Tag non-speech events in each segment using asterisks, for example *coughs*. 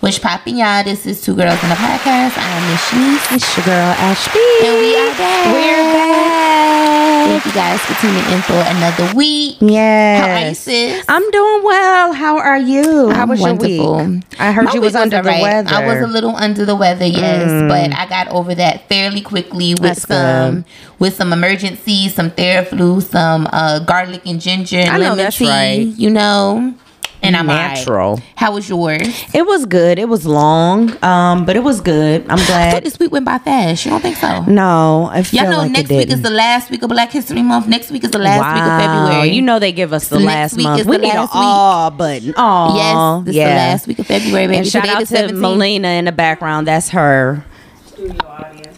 What's poppin', y'all? This is Two Girls in a Podcast. I'm Miss Shanice. It's your girl Ashby. And we are back. We're back. Thank you guys for tuning in for another week. Yes. How are you, sis? I'm doing well. How are you? How was wonderful. your week? I heard My you was under the alright. weather. I was a little under the weather, yes, but I got over that fairly quickly with That's some good. with some Emergen-C, some Theraflu, some uh, garlic and ginger, and I know lemon that's tea, right. You know, and I'm alright. Natural. How was yours? It was good. It was long, um, but it was good. I'm I thought glad. this week went by fast. You don't think so? No, I feel Y'all know like next it week is didn't. the last week of Black History Month. Next week is the last week of February. You know they give us the Next last week month. is We the need an last week. all button. Oh, yes, this is the last week of February, baby. And shout Today out to 17th. Melina in the background. That's her.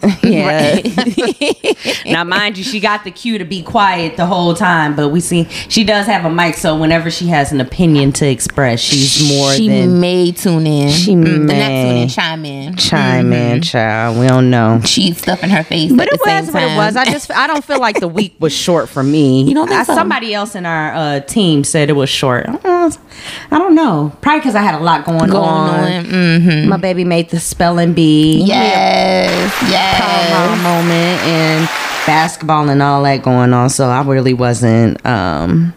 *laughs* Yeah. *laughs* now, mind you, she got the cue to be quiet the whole time, but we see she does have a mic, so whenever she has an opinion to express, she's more she than may tune in. She Mm, Not may. tune in, chime in. chime in, child. We don't know. She's stuffing her face. But it was what it was. I just I don't feel like the week was short for me. *laughs* You don't think I- so? Somebody else in our uh, team said it was short. I don't know. I don't know. Probably because I had a lot going, going on. on. Mm-hmm. My baby made the spelling bee. Yes, yeah. Yes, Proud yes. moment and basketball and all that going on. So I really wasn't um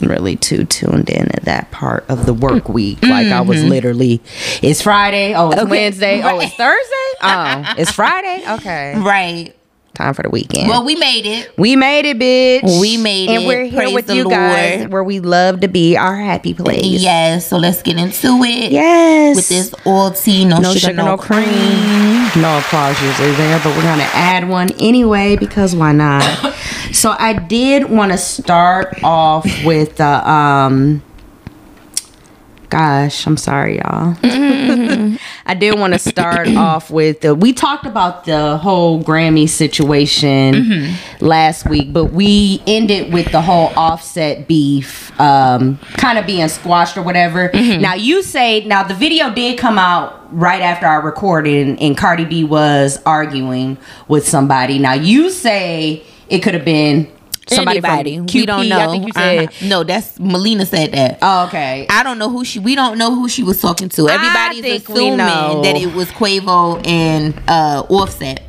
really too tuned in at that part of the work week. Like I was literally it's Friday, oh it's Okay. Wednesday, oh it's Thursday? *laughs* Oh, it's Friday? Okay. Right. Time for the weekend. Well, we made it. we made it, bitch. We made and it. we're here Praise with you guys where we love to be our happy place. Yes. So let's get into it. Yes. With this oil tea, no, no sugar, no, cream. No applause usually there, but we're gonna add one anyway because why not? *coughs* so I did want to start off with the um. Gosh, I'm sorry, y'all. *laughs* I did want to start off with the. We talked about the whole Grammy situation last week, but we ended with the whole offset beef, um, kind of being squashed or whatever. Now you say now the video did come out right after I recorded, and Cardi B was arguing with somebody. Now you say it could have been somebody Anybody. from QP. we don't know. I think you said. Uh-huh. No, that's Melina said that. Oh, okay. I don't know who she. We don't know who she was talking to. Everybody's assuming that it was Quavo and uh, Offset,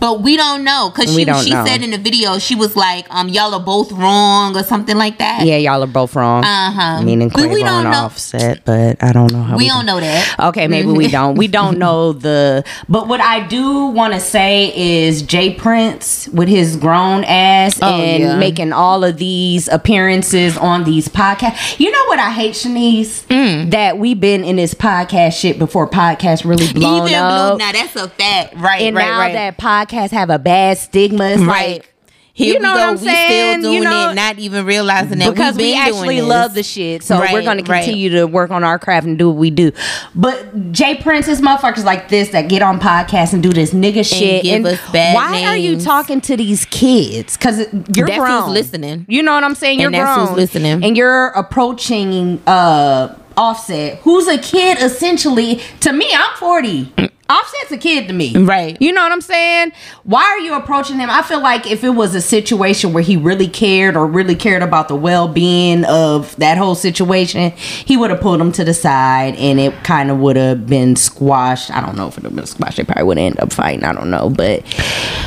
but we don't know because she she know. said in the video she was like, um, y'all are both wrong or something like that. Yeah, y'all are both wrong. Uh-huh. Meaning But Quavo we don't and know- Offset, but I don't know how we don't know that. Okay, maybe we don't. We don't *laughs* know the. But what I do want to say is J. Prince with his grown ass Oh, and yeah. making all of these appearances on these podcasts. You know what I hate, Shanice? Mm. That we've been in this podcast shit before podcasts really blown Even up. blue. Now that's a fact, right? and right, now right. that podcasts have a bad stigma, it's right. like. Here you know we go. what I'm we saying? still You doing know, it, not even realizing that because we actually love the shit. So we're going to right. continue to work on our craft and do what we do. But J. Prince is motherfuckers like this that get on podcasts and do this nigga shit. give us bad why are you talking to these kids? Because you're That's grown. listening. You know what I'm saying? You're And that's grown. who's listening. And you're approaching uh Offset, who's a kid essentially. To me, I'm 40. Offset's a kid to me. Right. You know what I'm saying? Why are you approaching him? I feel like if it was a situation where he really cared or really cared about the well being of that whole situation, he would have pulled him to the side and it kind of would have been squashed. I don't know if it would have been squashed. They probably would end up fighting. I don't know. But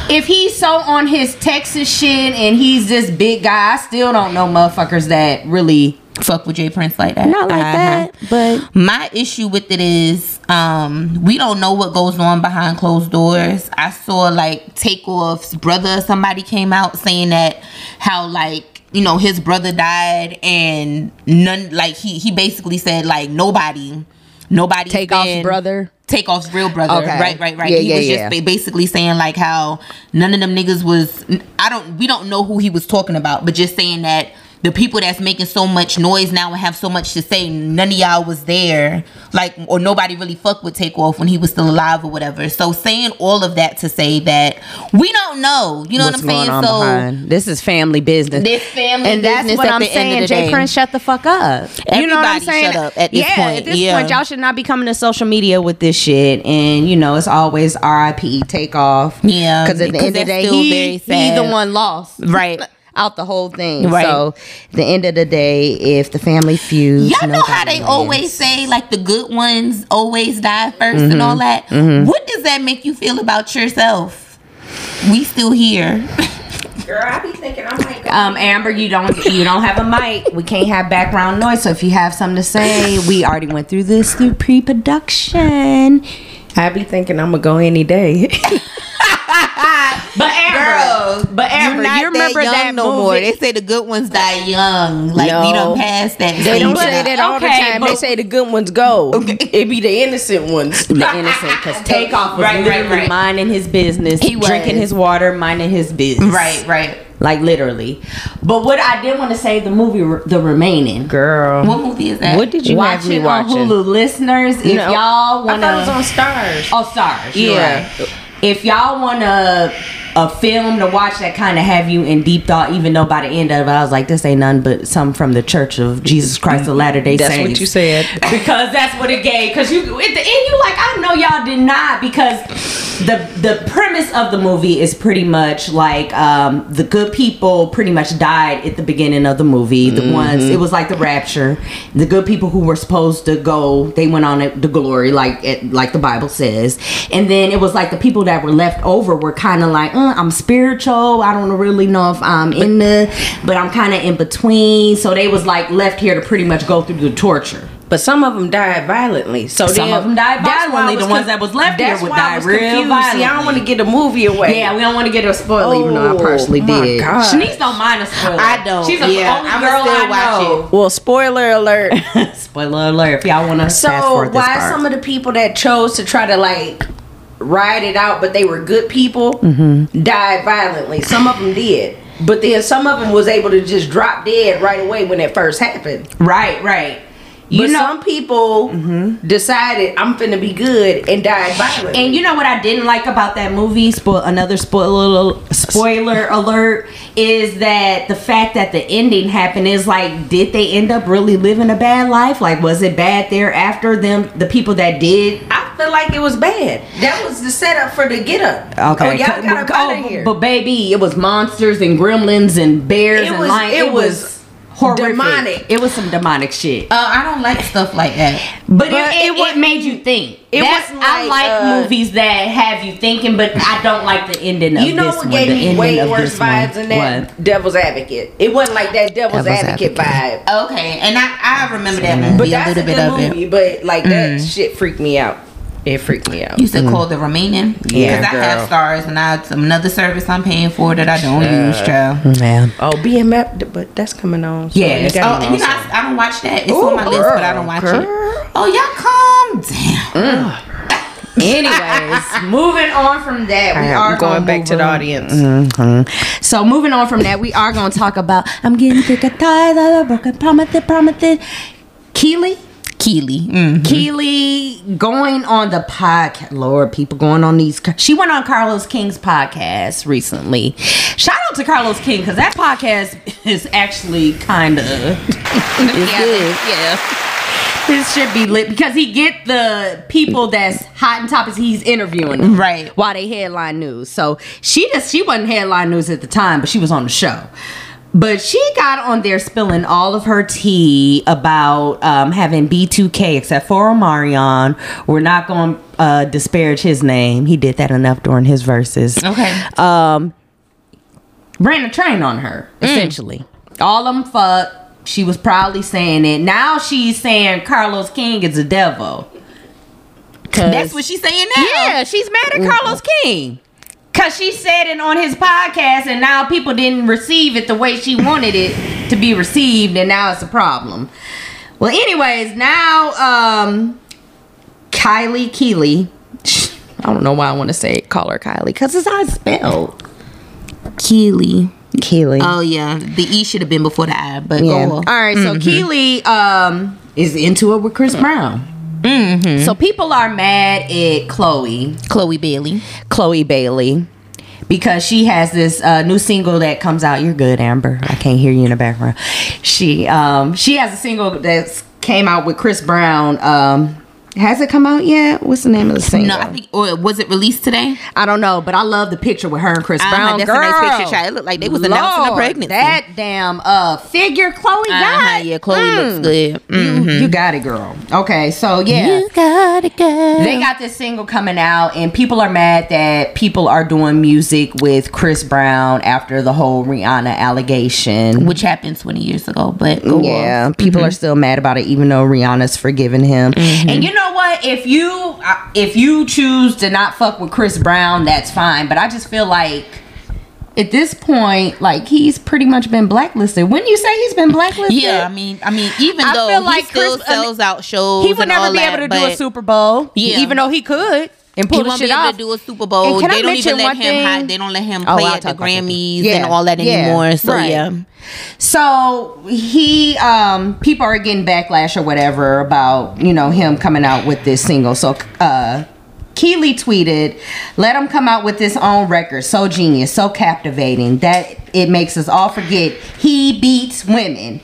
if he's so on his Texas shit and he's this big guy, I still don't know motherfuckers that really. Fuck with J. Prince like that. Not like Uh-huh. that, but My issue with it is um we don't know what goes on behind closed doors. I saw like Takeoff's brother, somebody came out saying that how like you know his brother died and none like he he basically said like nobody nobody Takeoff's brother. Takeoff's real brother. Okay. Right, right, right. Yeah, he yeah, was just ba- basically saying like how none of them niggas was I don't we don't know who he was talking about, but just saying that the people that's making so much noise now and have so much to say, none of y'all was there, like, or nobody really fucked with Takeoff when he was still alive or whatever. So saying all of that to say that we don't know, you know What's what I'm saying? on so behind? This is family business. this family and that's business what at I'm the end saying. of the Jay day. Prince, shut the fuck up. you know what I'm saying? shut up at this yeah, point. At this Yeah. point, y'all should not be coming to social media with this shit. And you know, it's always R.I.P. Takeoff. Yeah, because at the end of the day, he, he the one lost. Right. *laughs* out the whole thing. Right. So, the end of the day, if the family feuds, Y'all know how they wins. always say like the good ones always die 1st Mm-hmm. and all that. What does that make you feel about yourself? We still here. *laughs* Girl, I be thinking I might. Um, Amber, you don't you don't have a mic. We can't have background noise. So if you have something to say, we already went through this through pre-production. I be thinking I'm gonna go any day. *laughs* But Amber, but Amber, You're not you remember that, young that no more. movie? They say the good ones die young. Like we don't pass that. They don't say that all the time. They say the good ones go. It be the innocent ones. *laughs* the innocent because *laughs* Takeoff was Right, right, literally right. minding his business, He was. drinking his water, minding his business. Right, right. like literally. But what I did want to say, the movie, The Remaining. Girl. What movie is that? What did you Watch have me it watching? on Hulu, listeners. If No. y'all want to, I thought it was on Starz. oh starz, Yeah. right. If y'all want a a film to watch that kind of have you in deep thought, even though by the end of it, I was like, this ain't none but something from the Church of Jesus Christ of Latter Day Saints. That's what you said. *laughs* because that's what it gave. Because you at the end, you like, I know y'all did not because the the premise of the movie is pretty much like um, the good people pretty much died at the beginning of the movie. The ones it was like the rapture. The good people who were supposed to go, they went on the glory, like it, like the Bible says. And then it was like the people that were left over were kind of like, uh, I'm spiritual. I don't really know if I'm in the, but I'm kind of in between. So they was like left here to pretty much go through the torture. But some of them died violently. So Some then- them died that's why I violently. The ones that was left here would die real confused. See, I don't want to get a movie away. Yeah, we don't want to get a spoiler, even though I Oh, personally my did. God. Shanice don't mind a spoiler. I don't. She's the Yeah, only I'ma girl still I watch know. Well, spoiler alert. *laughs* Spoiler alert! If y'all want to So why some of the people that chose to try to like ride it out, but they were good people, Mm-hmm. died violently. Some of them did, but then some of them was able to just drop dead right away when it first happened. right, right. You but know, some people decided I'm finna be good and died violently. And you know what I didn't like about that movie? Spoil another spoiler spoiler alert is that the fact that the ending happened is like, did they end up really living a bad life? Like, was it bad there after them? The people that did. I feel like it was bad. That was the setup for the get up. Okay, oh, y'all got up out of Oh, here. but baby, it was monsters and gremlins and bears It and was- lions. it It, was was horrific. demonic. It was some demonic shit. Uh, I don't like stuff like that. But, But it, it, it it made you think. it That's, wasn't I like, like uh, movies that have you thinking, but I don't like the ending of you know this what gave the me way worse this one. vibes than that? What? Devil's Advocate. It wasn't like that Devil's, Devil's Advocate, Advocate. vibe. Okay, and I, I remember that movie But a that's a little good bit of movie. it. But like that shit freaked me out. It freaked me out. You said mm. call the remaining? Yeah, Because I have starz and I, it's another service I'm paying for that I don't use, child. Yeah. Oh, BMF, but that's coming on. So Yeah, it's- got Oh, it and you know, on, I, I don't watch that. It's Ooh, on my list, but I don't watch girl, it. girl. Oh, y'all calm down. Mm. *laughs* Anyways, moving on from that, we I are going back to the on. audience. Mm-hmm. So moving on from that, we are going to talk about. I'm getting sick of tired of the broken promises, promises. Kiely, Kiely. Mm. Kiely going on the podcast. Lord, people going on these. She went on Carlos King's podcast recently. Shout out to Carlos King because that podcast is actually kind of good. Yeah. This should be lit because he get the people that's hot and top topics he's interviewing them Right. while they headline news. So she just she wasn't headline news at the time, but she was on the show. But she got on there spilling all of her tea about um, having B2K, except for Omarion. We're not going to uh, disparage his name. He did that enough during his verses. Okay. Um, ran a train on her, essentially. All of them fuck. She was proudly saying it. Now she's saying Carlos King is a devil. That's what she's saying now. yeah, she's mad at Carlos King. Cause she said it on his podcast and now people didn't receive it the way she wanted it to be received and now it's a problem. Well, anyways, now um Kylie Kiely. I don't know why I want to say call her Kylie because it's how it's spelled. Kiely. Kiely. Oh, yeah. The E should have been before the I, but Yeah. All right. So Kiely um is into it with Chris Brown. So people are mad at Chloe, Chloe Bailey. Chloe Bailey, because she has this uh, new single that comes out. You're good, Amber. I can't hear you in the background. She um she has a single that came out with Chris Brown. Um, Has it come out yet? What's the name of the single? No, I think or was it released today? I don't know, but I love the picture with her and Chris Uh-huh, Brown. that's a nice picture, child. It looked like they was announcing a Lord, pregnancy. That damn uh figure Chloe got. Uh-huh, yeah, Chloe Mm. looks good. You, you got it, girl. Okay, so yeah. got it, girl. They got this single coming out, and people are mad that people are doing music with Chris Brown after the whole Rihanna allegation. which happened 20 years ago, but go yeah, on. people are still mad about it, even though Rihanna's forgiven him. And you know what? If you if you choose to not fuck with Chris Brown, that's fine. But I just feel like at this point, like he's pretty much been blacklisted. Wouldn't you say he's been blacklisted? Yeah, I mean, I mean, even I though feel he like still Chris- sells out shows, he would never be that, able to do a Super Bowl. Yeah. even though he could and pull He the won't be shit able off. to do a Super Bowl. And can I They don't even let him. Hide, they don't let him Oh, play I'll at the talk about that. Grammys Yeah, and all that yeah, anymore. So right. yeah, So he, um, people are getting backlash or whatever about you know him coming out with this single. So, uh, Kiely tweeted, "Let him come out with his own record. So genius, so captivating that it makes us all forget he beats women.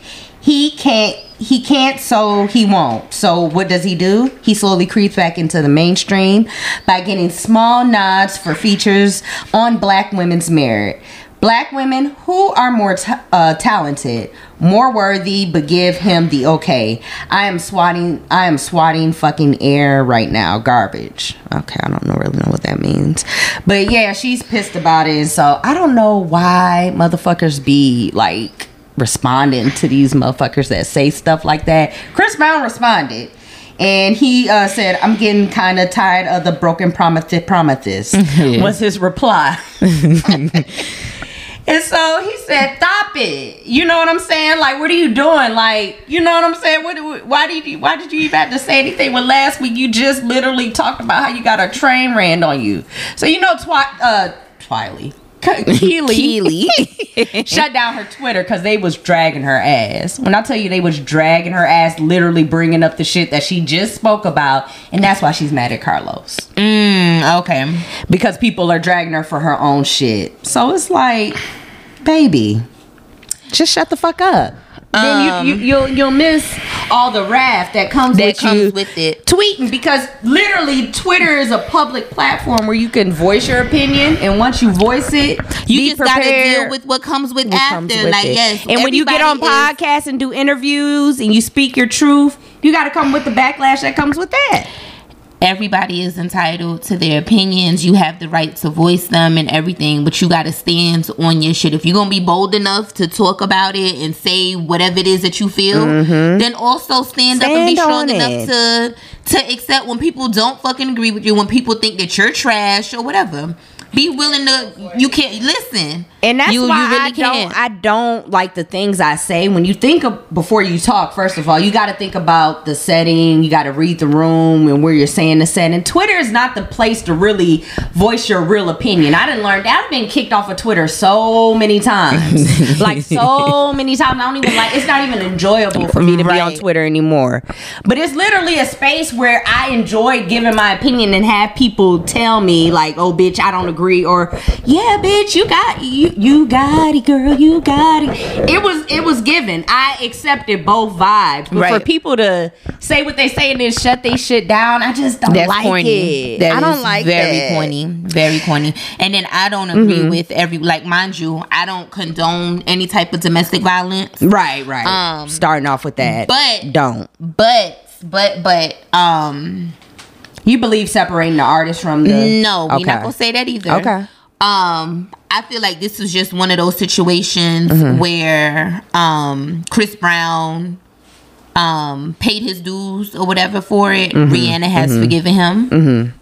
He can't." He can't, so he won't. So what does he do? He slowly creeps back into the mainstream by getting small nods for features on Black women's merit. Black women who are more ta- uh, talented, more worthy, but give him the okay. I am swatting. I am swatting fucking air right now. Garbage. Okay, I don't know really know what that means, but yeah, she's pissed about it. So I don't know why motherfuckers be like responding to these motherfuckers that say stuff like that. Chris Brown responded. And he uh, said, "I'm getting kind of tired of the broken promises." *laughs* Promises was his reply. *laughs* And so he said, "Stop it." You know what I'm saying? Like, what are you doing? Like, you know what I'm saying? What? Why did you? Why did you even have to say anything? When last week you just literally talked about how you got a train ran on you. So you know, Twi- uh, Twiley, *laughs* Kiely, Kiely. *laughs* shut down her Twitter because they was dragging her ass. When I tell you they was dragging her ass, literally bringing up the shit that she just spoke about, and that's why she's mad at Carlos mm, okay. because people are dragging her for her own shit. So it's like, baby, just shut the fuck up. Then you, you um, you'll you'll miss all the wrath that comes That with comes you with it. tweeting because literally Twitter is a public platform where you can voice your opinion, and once you voice it, You just gotta deal with what comes with what after. comes with like it. yes, and when you get on everybody is- podcasts and do interviews and you speak your truth, you got to come with the backlash that comes with that. Everybody is entitled to their opinions. You have the right to voice them and everything, but you got to stand on your shit. If you're gonna be bold enough to talk about it and say whatever it is that you feel, then also stand, up and be Mm-hmm. Strong enough to to accept when people don't fucking agree with you, when people think that you're trash or whatever. Be willing to. You can't listen, And that's you, why you really I can. don't I don't like the things I say. When you think of before you talk, first of all, you got to think about the setting. You got to read the room and where you're saying the setting. Twitter is not the place to really voice your real opinion. I didn't learn that. I've been kicked off of Twitter so many times, *laughs* like so many times. I don't even like. It's not even enjoyable for me to be on Twitter anymore. But it's literally a space where I enjoy giving my opinion and have people tell me like, "Oh, bitch, I don't agree," or "Yeah, bitch, you got you you got it, girl, you got it." It was it was given. I accepted both vibes, but for people to say what they say and then shut they shit down, I just don't That's like corny. it. That I don't is like very that. corny, very corny. And then I don't agree Mm-hmm. with every like, mind you, I don't condone any type of domestic violence. Right, right. Um, Starting off with that, but- don't But but but um you believe separating the artist from the? no, we're Okay. not gonna say that either. Okay. Um, I feel like this is just one of those situations Mm-hmm. where um Chris Brown um paid his dues or whatever for it. Mm-hmm. Rihanna has forgiven him.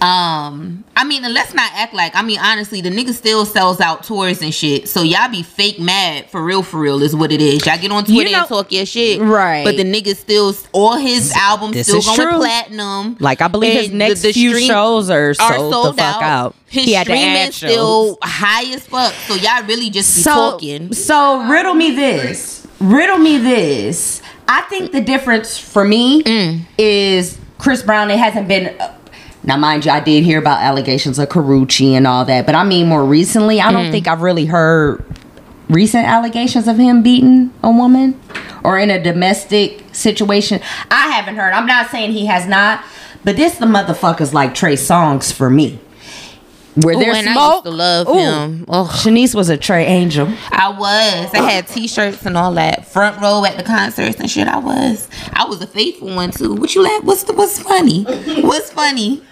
Um, I mean, and let's not act like. I mean, honestly, the nigga still sells out tours and shit. So y'all be fake mad for real, for real is what it is. Y'all get on Twitter know- and talk your shit, Right. But the nigga still, all his albums This still is going true. platinum. Like I believe his And next few shows are sold, the fuck out. His He had to streaming add still high as fuck. So y'all really just be so, talking. So riddle me this. Riddle me this. I think the difference for me Mm. is Chris Brown. It hasn't been. Now, mind you, I did hear about allegations of Karrueche and all that, but I mean, more recently, I Mm. don't think I've really heard recent allegations of him beating a woman or in a domestic situation. I haven't heard. I'm not saying he has not, but this the motherfuckers like Trey Songz for me. Where Ooh, there's and I smoke, used to love Ooh. him. Ugh. Shanice was a Trey Angel. I was. I had T-shirts and all that. Front row at the concerts and shit. I was. I was a faithful one too. What you laugh? What's the, what's funny? What's funny?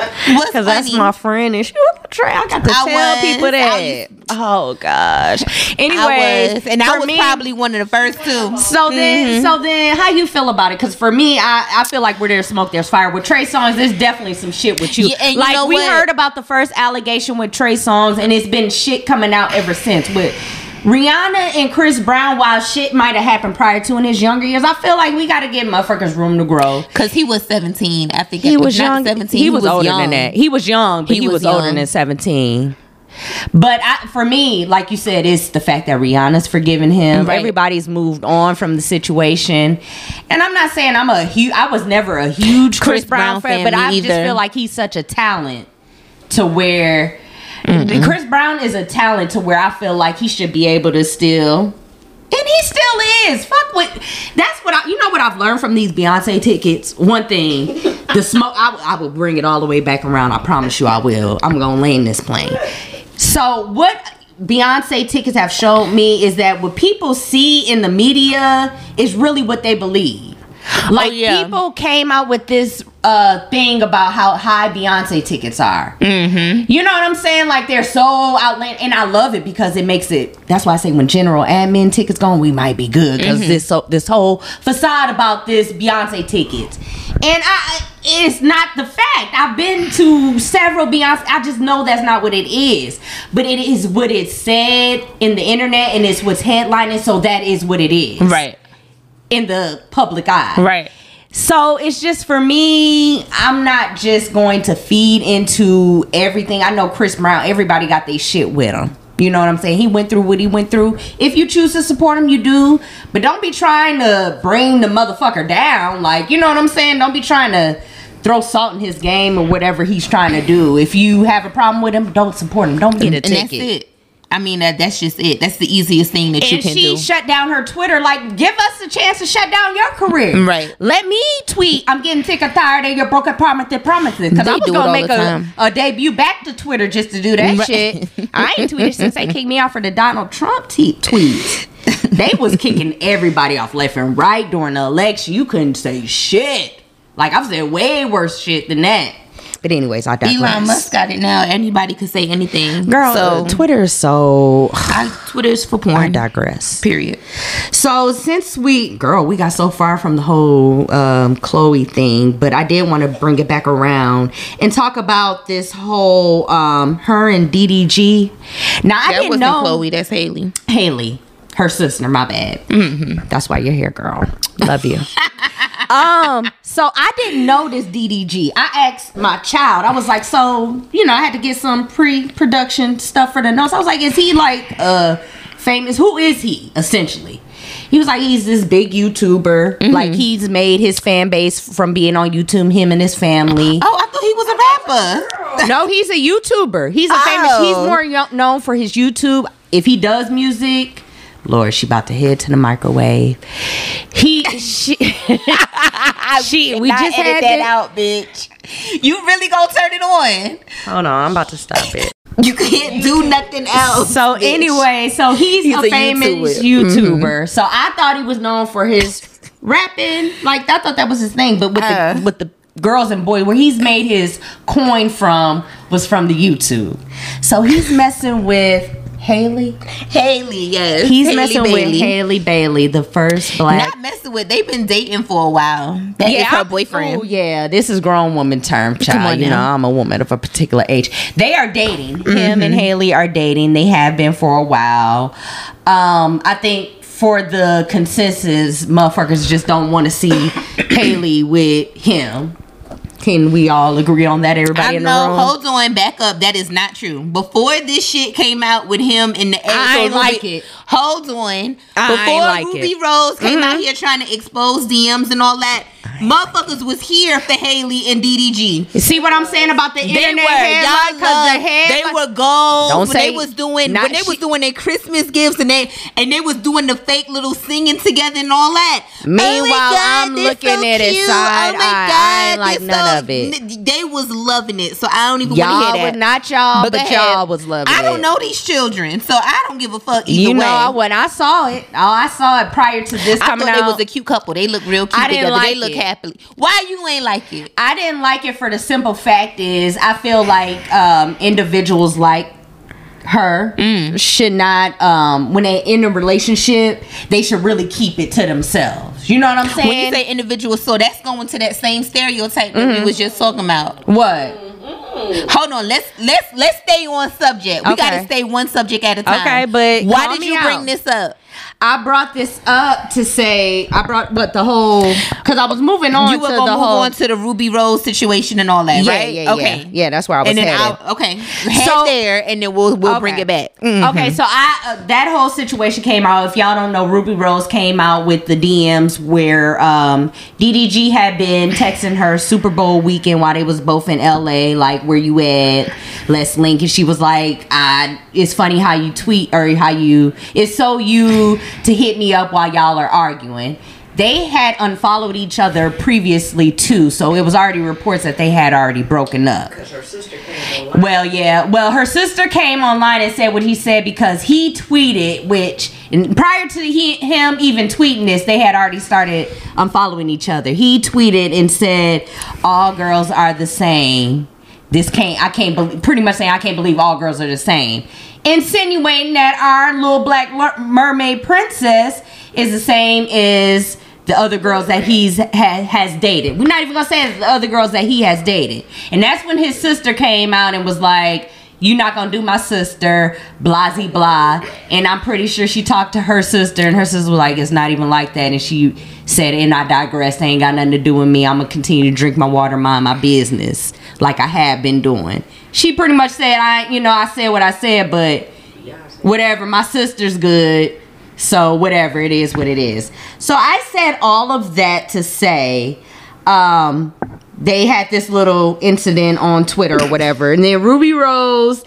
*laughs* What's Cause that's my friend, and she was a Trey. I got to I tell was. people that. Oh gosh. Anyway, I was, and I was me- probably one of the first two. So then, mm-hmm. so then, how you feel about it? Because for me, I, I feel like where there's smoke, there's fire. With Trey Songz, there's definitely some shit with you. Yeah, you like we what? heard about the first allegation with Trey Songz, and it's been shit coming out ever since. With Rihanna and Chris Brown, while shit might have happened prior to in his younger years, I feel like we got to give motherfuckers room to grow. Cause he was seventeen. I think He was not young. Seventeen. He, was, older young. than that. He was young, but he, He was, was older than seventeen. But I, for me, like you said, it's the fact that Rihanna's forgiven him. Right. Everybody's moved on from the situation, and I'm not saying I'm a huge. I was never a huge Chris, Chris Brown, Brown fan, fan, but me I just feel like he's such a talent to where Mm-hmm. Chris Brown is a talent to where I feel like he should be able to still. And he still is. Fuck what. That's what I. You know what I've learned from these Beyonce tickets. One thing, *laughs* the smoke. I, I will bring it all the way back around. I promise you, I will. I'm gonna land this plane. So what Beyonce tickets have showed me is that what people see in the media is really what they believe. Like yeah. people came out with this uh thing about how high Beyonce tickets are. Mm-hmm. You know what I'm saying? Like they're so outlandish, and I love it because it makes it. That's why I say when general admin tickets gone, we might be good because this so, this whole facade about this Beyonce tickets, and I it's not the fact. I've been to several Beyonce. I just know that's not what it is, but it is what it said in the internet, and it's what's headlining. So that is what it is, Right. In the public eye, Right. so it's just for me, I'm not just going to feed into everything. I know Chris Brown, everybody got their shit with him. You know what I'm saying? He went through what he went through. If you choose to support him, you do. But don't be trying to bring the motherfucker down. Like, you know what I'm saying? Don't be trying to throw salt in his game or whatever he's trying to do. If you have a problem with him, don't support him. Don't get a And ticket. I mean, that that's just it. That's the easiest thing that you can do. and she shut down her Twitter. Like, give us a chance to shut down your career. Right. Let me tweet. I'm getting sick and tired of your broken promises, promises. Because I was gonna make a, a debut back to Twitter just to do that Right. shit. I ain't *laughs* tweeted since they kicked me out for the Donald Trump te- tweets. they was kicking everybody off left and right during the election. You couldn't say shit. Like I was saying way worse shit than that. But anyways, I digress. Elon Musk got it now. Anybody could say anything. Girl, so Twitter is so. I, Twitter's for porn. I digress. Period. So since we, girl, we got so far from the whole um, Chloe thing, but I did want to bring it back around and talk about this whole um, her and DDG. Now I didn't wasn't know Chloe. That's Haley. Haley, her sister. My bad. That's why you're here, girl. Love you. *laughs* um, so I didn't know this DDG. I asked my child. I was like, so you know, I had to get some pre-production stuff for the notes. I was like, is he like uh famous? Who is he essentially? He was like, he's this big YouTuber. Like he's made his fan base from being on YouTube. Him and his family. Oh, I thought he was a rapper. No, he's a YouTuber. He's a famous. He's Oh. more known for his YouTube. If he does music, Lord, she about to head to the microwave. He, she, *laughs* she. We just had that out, bitch. You really gonna turn it on? Hold on, I'm about to stop it. You can't do nothing else. So bitch. anyway, so he's, He's a, a famous YouTuber. YouTuber. So I thought he was known for his rapping. Like I thought that was his thing, but with Uh. the with the girls and boys, where he's made his coin from was from the YouTube. So he's messing with Haley. Haley, yes. He's Haley messing Bailey. with Haley Bailey, the first black. Not messing with. They've been dating for a while. That is her I'm- boyfriend. Oh yeah, this is grown woman term, child. on you know. I'm a woman of a particular age. They are dating. Him Mm-hmm. and Haley are dating. They have been for a while. Um, I think for the consensus, motherfuckers just don't want to see *coughs* Haley with him. Can we all agree on that? Everybody I in the know. room. Hold on, back up. That is not true. Before this shit came out with him in the I ain't like it. Hold on. I Before like Rubi it. Mm-hmm. Rose came out here trying to expose DMs and all that, motherfuckers was here for Haley and DDG. See what I'm saying about the They internet were, y'all 'Cause the love, headline- they were gold Don't when say- they was doing when they was doing their Christmas gifts and they and they was doing the fake little singing together and all that. Meanwhile, oh God, I'm looking so at it side oh my eye. God, I like none so- of it. They was loving it, so I don't even want to hear that. not y'all, but, ahead. y'all was loving it. I don't know these children, so I don't give a fuck either You way. Know, when I saw it, oh, I saw it prior to this I coming thought out. they was a cute couple. They look real cute I didn't together. they like look it. happily. Why you ain't like it? I didn't like it for the simple fact is I feel like um, individuals like her Mm. should not um, when they in a relationship they should really keep it to themselves. You know what I'm saying? When you say individual, so that's going to that same stereotype that Mm-hmm. we was just talking about. what? Hold on, let's let's let's stay on subject. We Okay. gotta stay one subject at a time. Okay, but why did you out. bring this up? I brought this up to say I brought but the whole because I was moving on you were to gonna the move whole on to the Rubi Rose situation and all that, yeah, right? yeah, okay, yeah. yeah. That's where I was and then headed. I'll, okay, head So- there, and then we'll we'll bring it back. Okay, so I uh, that whole situation came out. If y'all don't know, Rubi Rose came out with the DMs where um, DDG had been texting her Super Bowl weekend while they was both in LA, like where you at? Let's link. And she was like, "I it's funny how you tweet or how you it's so you to hit me up while y'all are arguing." They had unfollowed each other previously too, so it was already reports that they had already broken up. Her sister came on. Well, yeah. Well, her sister came online and said what he said because he tweeted, which and prior to he, him even tweeting this, they had already started unfollowing each other. He tweeted and said, "All girls are the same." This can't. I can't believe. Pretty much saying, I can't believe all girls are the same, insinuating that our little black mermaid princess is the same as the other girls that he's ha, has dated. We're not even gonna say it's the other girls that he has dated. And that's when his sister came out and was like, "You not gonna do my sister?" Blasey blah. And I'm pretty sure she talked to her sister, and her sister was like, "It's not even like that." And she said, "And I digress. They ain't got nothing to do with me. I'm gonna continue to drink my water, mind my business, like I have been doing." She pretty much said, "I, you know, I said what I said, but." whatever my sister's good so whatever it is what it is so i said all of that to say um they had this little incident on twitter or whatever. And then rubi rose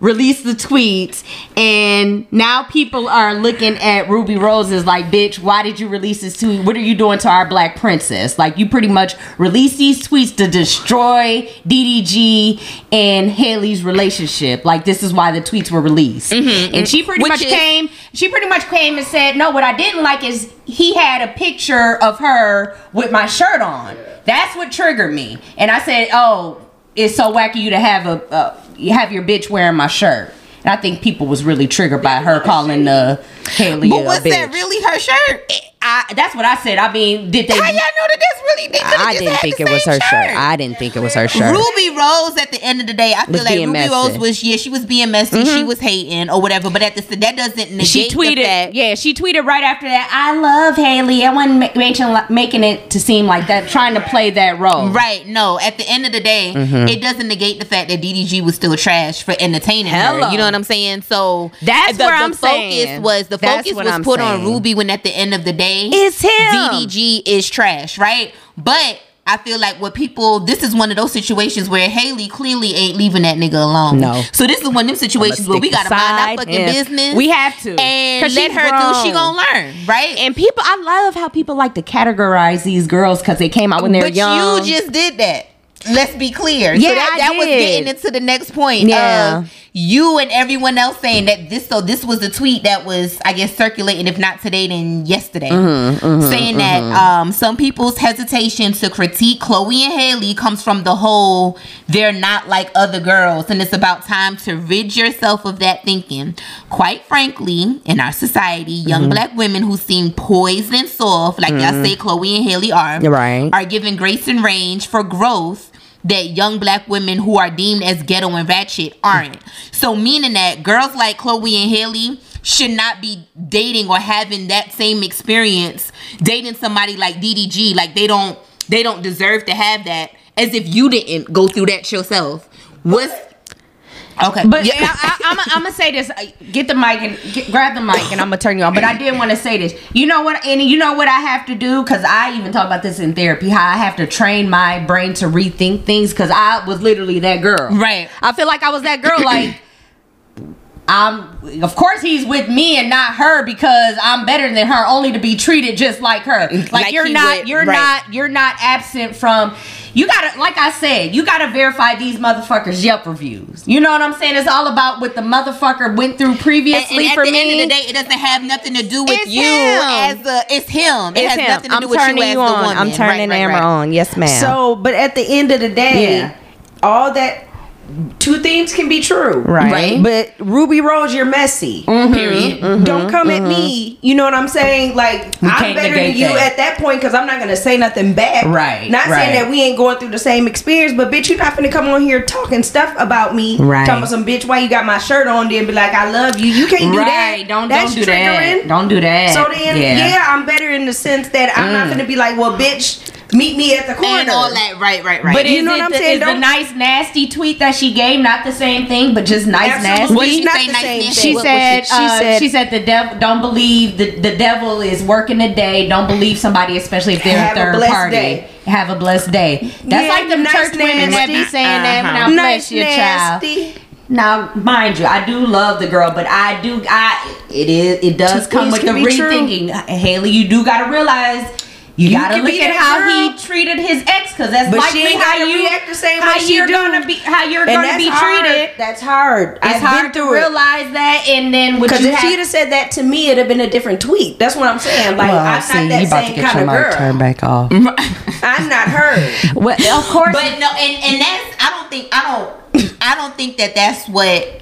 released the tweets and now people are looking at rubi rose as like bitch why did you release this tweet? What are you doing to our black princess? Like you pretty much released these tweets to destroy ddg and haley's relationship. Like this is why the tweets were released. Mm-hmm, and mm-hmm. she pretty Which much is- came she pretty much came and said no what i didn't like is he had a picture of her with my shirt on that's what triggered me and i said oh it's so wacky you to have a uh, you have your bitch wearing my shirt and i think people was really triggered by her calling the haley But a was bitch. that really her shirt? I, that's what i said i mean did they How y'all know that that's really? They i didn't think it was her shirt. i didn't think it was her shirt Rubi Rose, at the end of the day, I feel Was like Rubi messy. Rose was yeah, she was being messy, she was hating or whatever. But at the that doesn't negate she the tweeted, fact. yeah, she tweeted right after that. I love Haley. I wasn't making making it to seem like that, trying to play that role. Right, no. At the end of the day, Mm-hmm. it doesn't negate the fact that DDG was still trash for entertaining Hello. her. You know what I'm saying? So That's the, where the I'm focus saying. was the That's focus was I'm put on. Rubi when at the end of the day, It's him. DDG is trash, right? But I feel like what people this is one of those situations where Haley clearly ain't leaving that nigga alone. No. So this is one of them situations where we gotta mind our fucking and business. we have to. and let she's her do. She gonna learn, right? And people, I love how people like to categorize these girls because they came out when they were but young. you just did that. Let's be clear. Yeah, so that, that was getting into the next point. Yeah. Of you and everyone else saying that this so this was the tweet that was I guess circulating if not today then yesterday. Mm-hmm, saying that um some people's hesitation to critique Chloe and Haley comes from the whole they're not like other girls and it's about time to rid yourself of that thinking. Quite frankly, in our society, young Mm-hmm. black women who seem poised and soft, like y'all say Chloe and Haley are, Right. are given grace and range for growth that young black women who are deemed as ghetto and ratchet aren't. So meaning that girls like Chloe and Haley should not be dating or having that same experience dating somebody like DDG like they don't they don't deserve to have that as if you didn't go through that yourself. What's Okay. But Yeah. I, I'm gonna say this. Get the mic and get, grab the mic, and I'm gonna turn you on. But I did want to say this. You know what? And you know what I have to do because I even talk about this in therapy. How I have to train my brain to rethink things because I was literally that girl. Right. I feel like I was that girl. Like. I'm of course he's with me and not her because I'm better than her only to be treated just like her. Like, Like you're not would, you're right. not you're not absent from you gotta like I said, you gotta verify these motherfuckers Yelp reviews. You know what I'm saying? It's all about what the motherfucker went through previously and at for the me. end of the day, it doesn't have nothing to do with It's you him. as a. It's him. It It's has him. nothing to I'm do with turning you as you the on. woman. I'm turning Right, right, Amber right. on. Yes, ma'am. So, but at the end of the day, Yeah. all that two things can be true. Right. Right. But Rubi Rose, you're messy. Mm-hmm. Period. Mm-hmm. Don't come at mm-hmm. me. You know what I'm saying? Like We I'm better than you that. at that point because I'm not gonna say nothing back. Right, Not right. saying that we ain't going through the same experience, but bitch, you're not gonna come on here talking stuff about me. Right. Talking about some bitch why you got my shirt on, then be like I love you. You can't do that. Don't That's don't do triggering. that. Don't do that. So then, yeah. I'm better in the sense that I'm not mm. gonna be like, well, bitch, meet me at the corner. And all that. Right. Right. Right. But You know what I'm the, saying? is the Don't- nice nasty tweet that she gave not the same thing, but just nice Absolutely. nasty? What she not say, the nice same nasty? thing. She What- what said, she uh, said- she said the devil don't believe the, the devil is working today. Don't believe somebody, especially if they're Have a a third blessed party. day. Have a blessed day. That's Yeah, like them nice church women that be nasty. saying that when I Uh-huh. bless nice your child. Now, mind you, I do love the girl, but I do, I it is, it does Two come with the can be true. rethinking. Haley, you do gotta realize. You, You gotta look at how girl. he treated his ex, cause that's But likely she how you react the same how way you're gonna be, how you're And gonna that's be hard. treated. That's hard. It's I've hard been to through it. realize that, and then Because if have, she'd have said that to me, it'd have been a different tweet. That's what I'm saying. Like I'm not that same kind of girl. back off. *laughs* I'm not her. well, of course, But no, and and that's I don't think I don't I don't think that that's what.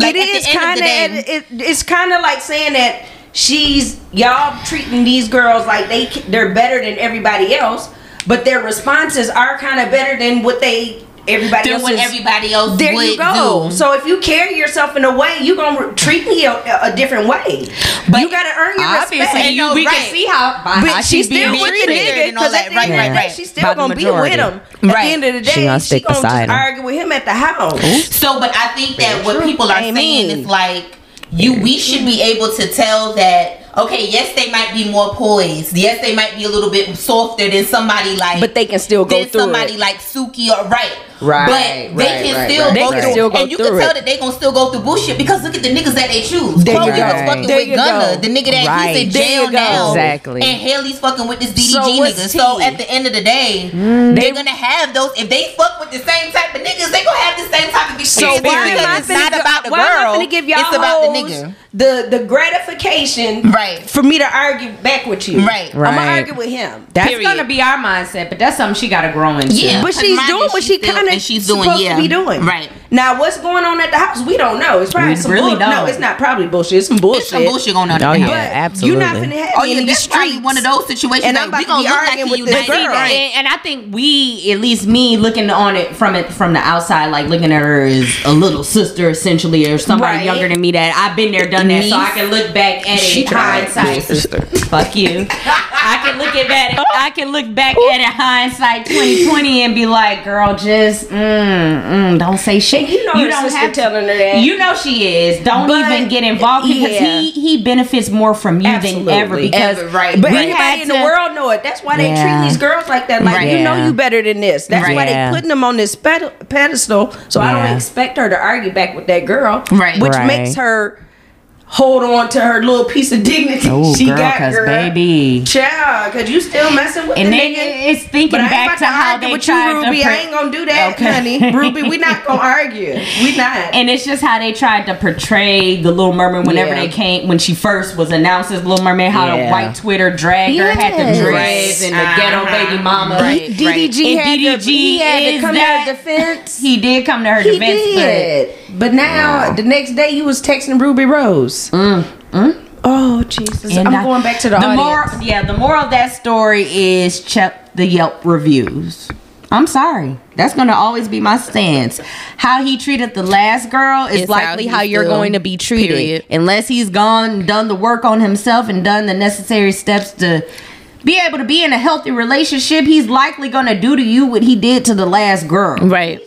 Like, it at the is end of kind of it, it's kind of like saying that she's y'all treating these girls like they they're better than everybody else, but their responses are kind of better than what they everybody Than else what is- everybody else There would you go. do. So if you carry yourself in a way, you gonna treat me a, a different way. But you gotta earn your obviously, respect. you, no, we right. can see how, But how she's being still with the nigga because that. at the Right, end of the day, she's still gonna be with majority. him. At Right. the end of the day, She gonna she stick gonna just beside him. argue with him at the house. So, but I think that what true. people are Amen. saying is like you. We should be able to tell that. Okay, yes, they might be more poised. Yes, they might be a little bit softer than somebody like. But they can still go than through somebody it. like Suki or right. Right, But right, they can right, still right. go They through, still go and you can tell it. that they gonna still go through bullshit because look at the niggas that they choose. Chloe you was fucking There with Gunna, go. the nigga that Right. he's in jail now. Exactly. And Haley's fucking with this DDG So nigga. what's So at the end of the day, Mm. they're gonna have those. If they fuck with the same type of niggas, they gonna have the same type of So experience. why am I it's not about the why am I girl. give y'all it's about the nigga. the the gratification Right. for me to argue back with you. Right. right. I'm gonna argue with him. That's Period. gonna be our mindset, but that's something she got to grow into. Yeah. But she's doing what she's she still- kind of and she's supposed doing, to be doing. Right. Now, what's going on at the house? We don't know. It's probably We some really bull- No, don't. it's not probably bullshit. It's some bullshit. There's some bullshit going on. Oh, in the yeah. house. absolutely. You're not finna have Oh me yeah, in these that's probably streets. one of those situations. And that I'm about to gonna be look like arguing a with this united girl. front. And, and I think we, at least me, looking on it from it from the outside, like looking at her as a little sister, essentially, or somebody Right. younger than me. That I've been there, done that, so I can look back at She it hindsight. Fuck you. I can look at that. I can look back at it hindsight 2020 and be like, girl, just mm, mm, don't say shit. You know her sister telling her that. You know she is. Don't But- even get involved because yeah. he he benefits more from you Absolutely. than ever because Ever, right. But everybody in the world know it. That's why they Yeah. treat these girls like that. Like Right. you know you better than this. That's Right. why they putting them on this pedestal. So I don't expect her to argue back with that girl. Right. Which makes her hold on to her little piece of dignity Oh, she girl, got, cause girl. baby. Child, cause you still messing with And the then nigga. it's thinking But back about to how argue they with you, tried to Rubi. pre- I ain't gonna do that, Okay. honey. *laughs* Rubi, we not gonna argue. We not. And it's just how they tried to portray the Little Mermaid whenever Yeah. they came when she first was announced as Little Mermaid. How the white Twitter dragged her, had Yes. the dreads and the ghetto Uh-huh. baby mama. Right. DDG And had to, DDG he had to is come to that- her defense. He did come to her He defense, did. But now, the next day, you was texting Rubi Rose. Mm. Mm. Oh, Jesus. and I'm I- going back to the, the audience. moral. Yeah, the moral of that story is check the Yelp reviews. I'm sorry. That's gonna always be my stance. How he treated the last girl is It's how likely he how, you're feel, going to be treated, period. unless he's gone done the work on himself and done the necessary steps to be able to be in a healthy relationship. He's likely gonna do to you what he did to the last girl. Right.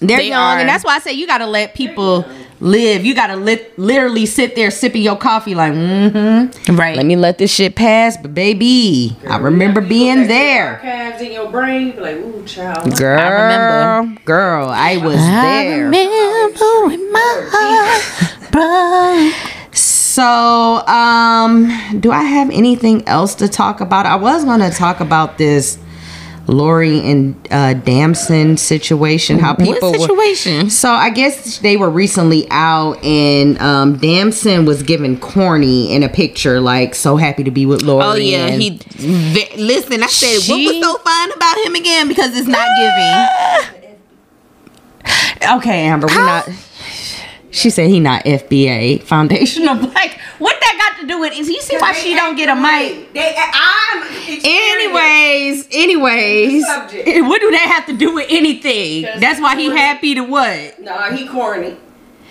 They're They young, are. and that's why I say you gotta let people live. You gotta lit literally sit there sipping your coffee, like, mm-hmm. Right. Let me let this shit pass, but baby, I remember being there. Archives in your brain, be like, ooh, child. Girl, remember. girl, I was there. remember in my heart, bro. So, um, do I have anything else to talk about? I was gonna talk about this Lori and uh, Damson situation. How people What were- situation? So I guess they were recently out, and um, Damson was given corny in a picture, like so happy to be with Lori. Oh yeah, and- he. Listen, I said She- what was so fine about him again because it's not giving. *laughs* Okay, Amber, we're not. She said he not FBA Foundation of *laughs* Black. What that got to do with? Is you see why she don't get a mic? They, I'm Anyways, anyways, Subject. *laughs* what do that have to do with anything? That's why he happy to what? Nah, he corny.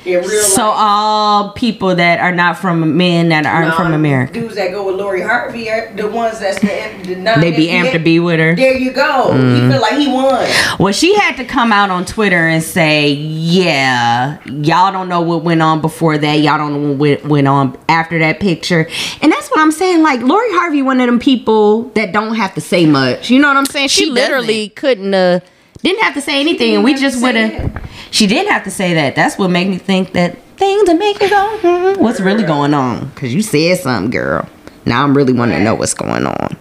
In real So life. all people that are not from men that aren't Nah, from America, Dudes that go with Lori Harvey are the ones that's the, the they be amped to be with her. There you go. Mm. He feel like he won. Well, she had to come out on Twitter and say, "Yeah, y'all don't know what went on before that. Y'all don't know what went on after that picture." And that's what I'm saying. Like Lori Harvey, one of them people that don't have to say much. You know what I'm saying? She, She literally couldn't uh didn't have to say anything, and we just would say have. She didn't have to say that. That's what made me think that things that make you go, hmm, "What's really going on?" Because you said something, girl. Now I'm really wanting to know what's going on.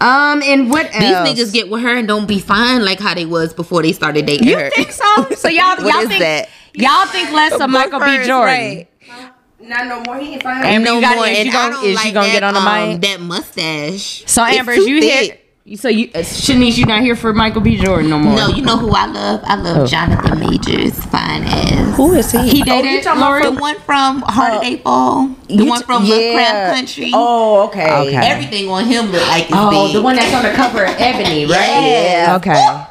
Um, and what These else? niggas get with her and don't be fine like how they was before they started dating You her. think so? So y'all, *laughs* What y'all is think that? y'all think less of Michael B. Jordan? right. Not no more. He ain't fine. Amber, no you got- more. is And you I gonna- don't is you like gonna that, get on the um, mic? That mustache. So It's Amber, too you thick. Here? So you, uh, Shanice, you're not here for Michael B. Jordan no more? No, you know who I love? I love Oh. Jonathan Majors, fine ass. Who is he? He Oh, dated you talking about Lori. The one from Harder They Fall. The You one from yeah. Lovecraft Country. Oh, okay. Okay. Everything on him look like it's Oh, big. the one that's on the cover of Ebony, right? Yeah. Okay.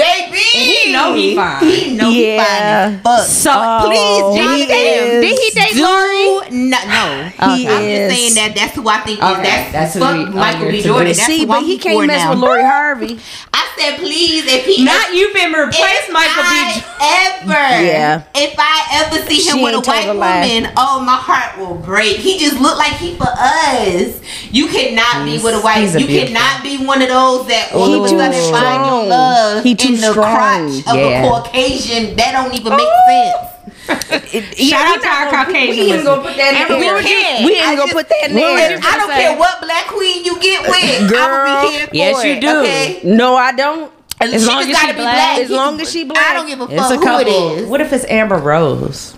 Baby! he know he fine. He know he Yeah. fine as fuck. So Oh, Please, did he Jonathan. date? Did he date Lori? No, no. He I'm is. just saying that that's who I think Okay, is. That's, that's who fuck we- oh, Michael B. Jordan. That's See, who but I'm he for can't mess now. with Lori Harvey. I said, please, if he Not you've been replaced if Michael B. I Jordan. ever, Yeah. if I ever see him She with a ain't told white a woman, oh my heart will break. He just looked like he for us. You cannot be with a white. a You beautiful- cannot be one of those that all He of a too sudden find your love He too in the strong. crotch of Yeah. a Caucasian. That don't even make oh. sense. *laughs* Shout out to our Caucasian. We ain't gonna put that in we there. were here. We ain't I gonna just- put that in there. I don't say? care what black queen you get uh, with. I Girl. will be here for Yes, you it, do. Okay? No, I don't. As As long as she black. black. As long as she black. I don't give a It's fuck a who it is. What if it's Amber Rose?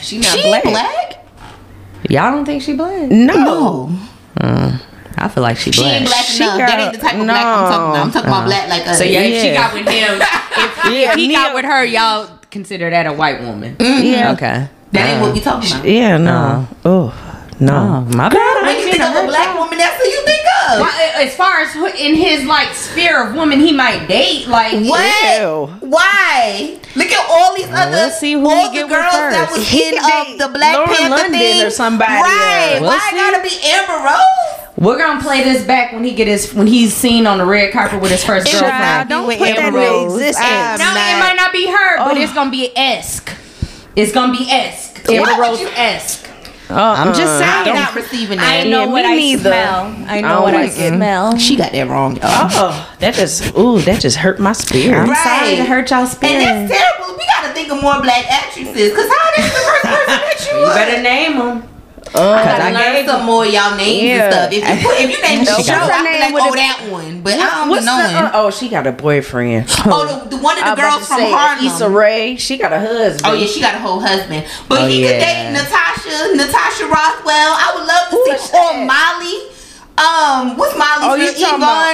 She not She black. black? Y'all don't think she black? No. Mm. I feel like she black. She black. ain't black She enough. got- that ain't the type of black I'm talking about. I'm talking No. about black like us. So yeah, if she got with him, *laughs* if, if he got with her, y'all consider that a white woman. Mm-hmm. Yeah. Okay. that ain't what we talking about. Yeah, no. Oh, no. my bad. When you think of a black woman, that's who you think of. Well, as far as in his like sphere of women he might date, like What? Ew. Why? Look at all these other let's see who all the get with girls that was He in could of date the Black Lauren Panther London thing. or somebody Right? else. We'll Why see. gotta be Amber Rose? we're gonna play this back when he get his when he's seen on the red carpet with his first It girlfriend. Child, don't with put that Amber in Rose. existence. I'm no, it might not be her, but Oh. it's gonna be esque. It's gonna be esque. Amber Rose you- esque. I'm just uh-uh. saying. I'm Don't- receiving that. I know Yeah, what I neither. smell. I know don't what I like it. smell. She got that wrong, y'all. Oh, that just ooh, that just hurt my spirit. I'm Right. sorry to hurt y'all spirit. And that's terrible. We gotta think of more black actresses. Cause how that's the first person that you you better name them. Uh, I gotta I gave some more of y'all names Yeah. and stuff. If you, put, if you name the show, I be like, oh, that one. But I don't What's be the, knowing. uh, oh, she got a boyfriend. *laughs* oh, the, the one of the girls from say, Harlem. Issa Rae, she got a husband. Oh yeah, she got a whole husband. But Oh, he could date Natasha, Natasha Rothwell. I would love to Who see or? Molly. Um, what's Molly's Oh, you real talking Yvonne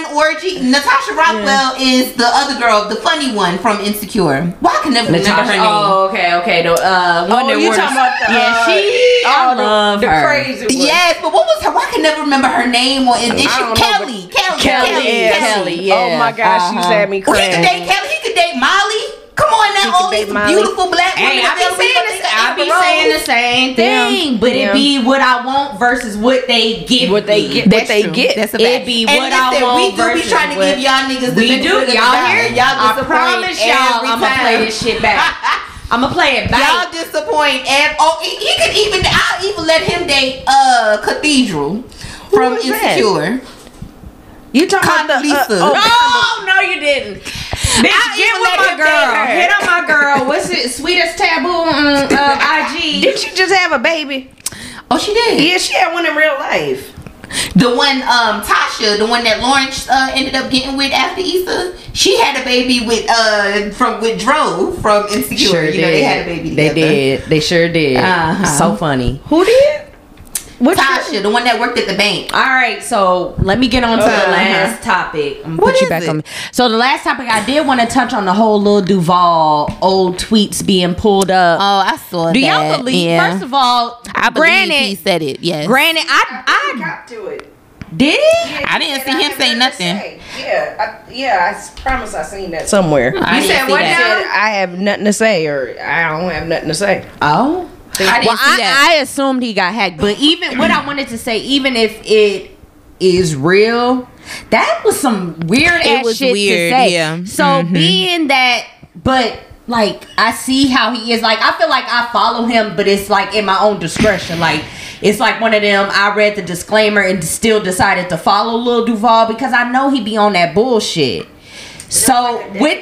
Orji? Natasha Rothwell is the other girl, the funny one from Insecure. Why I can never remember her name. Oh, okay, okay. The uh, one Oh, that you wore talking about the, yeah, uh, she. I oh, the- love the her. crazy one. Yes, but what was her? Why I can never remember her name or and, and she, know, Kelly, Kelly, Kelly, Kelly, yeah, Kelly. Kelly, yeah. Oh my gosh, she's Uh-huh. had me Well, he could date Kelly. He could date Molly. Come on now, He all these Molly. beautiful black women. Hey, I be available, saying you the, I be Amber saying the Rose? same Damn. thing, but Damn. it be what I want versus what they give. What they me. get, what they true. get. That's a It fact. be And what I listen, want We do be trying to give y'all niggas the We do, of y'all hear? Y'all I promise y'all, every I'm gonna play this shit back. I'm gonna play it back. Y'all disappoint and oh he, he could even I'll even let him date uh Cathedral from was that? Insecure. You talking about the Condoleezza. uh, oh, No, no, you didn't. Bitch, I get with my girl. Hit on my girl. What's it? Sweetest taboo on uh, *laughs* IG. Did she just have a baby? Oh she did. Yeah, she had one in real life. The one um Tasha, the one that Lawrence uh, ended up getting with after Easter, she had a baby with uh from with Drove from Insecure. you know they had a baby They did. They sure did. Uh-huh. So funny. Who did? Which Tasha, the one that worked at the bank. All right, so let me get on to the Uh-huh. last topic. I'm gonna What put you is back it? on. Me. So the last topic I did want to touch on the whole Lil Duval old tweets being pulled up. Oh, I saw Do that. y'all believe? Yeah. First of all, I believe granted, he said it. Yes. granted, I, I got to it. did it. I didn't see him say nothing. Yeah, I, yeah. I promise I seen that somewhere. I You didn't said what now? Said I have nothing to say, or I don't have nothing to say. Oh. I well. I, I assumed he got hacked, but even what I wanted to say, even if it is real, that was some weird It ass was shit weird, to say. yeah. So Mhm. being that, but like I see how he is. Like I feel like I follow him, but it's like in my own discretion. Like it's like one of them. I read the disclaimer and still decided to follow Lil Duval because I know he be on that bullshit. So with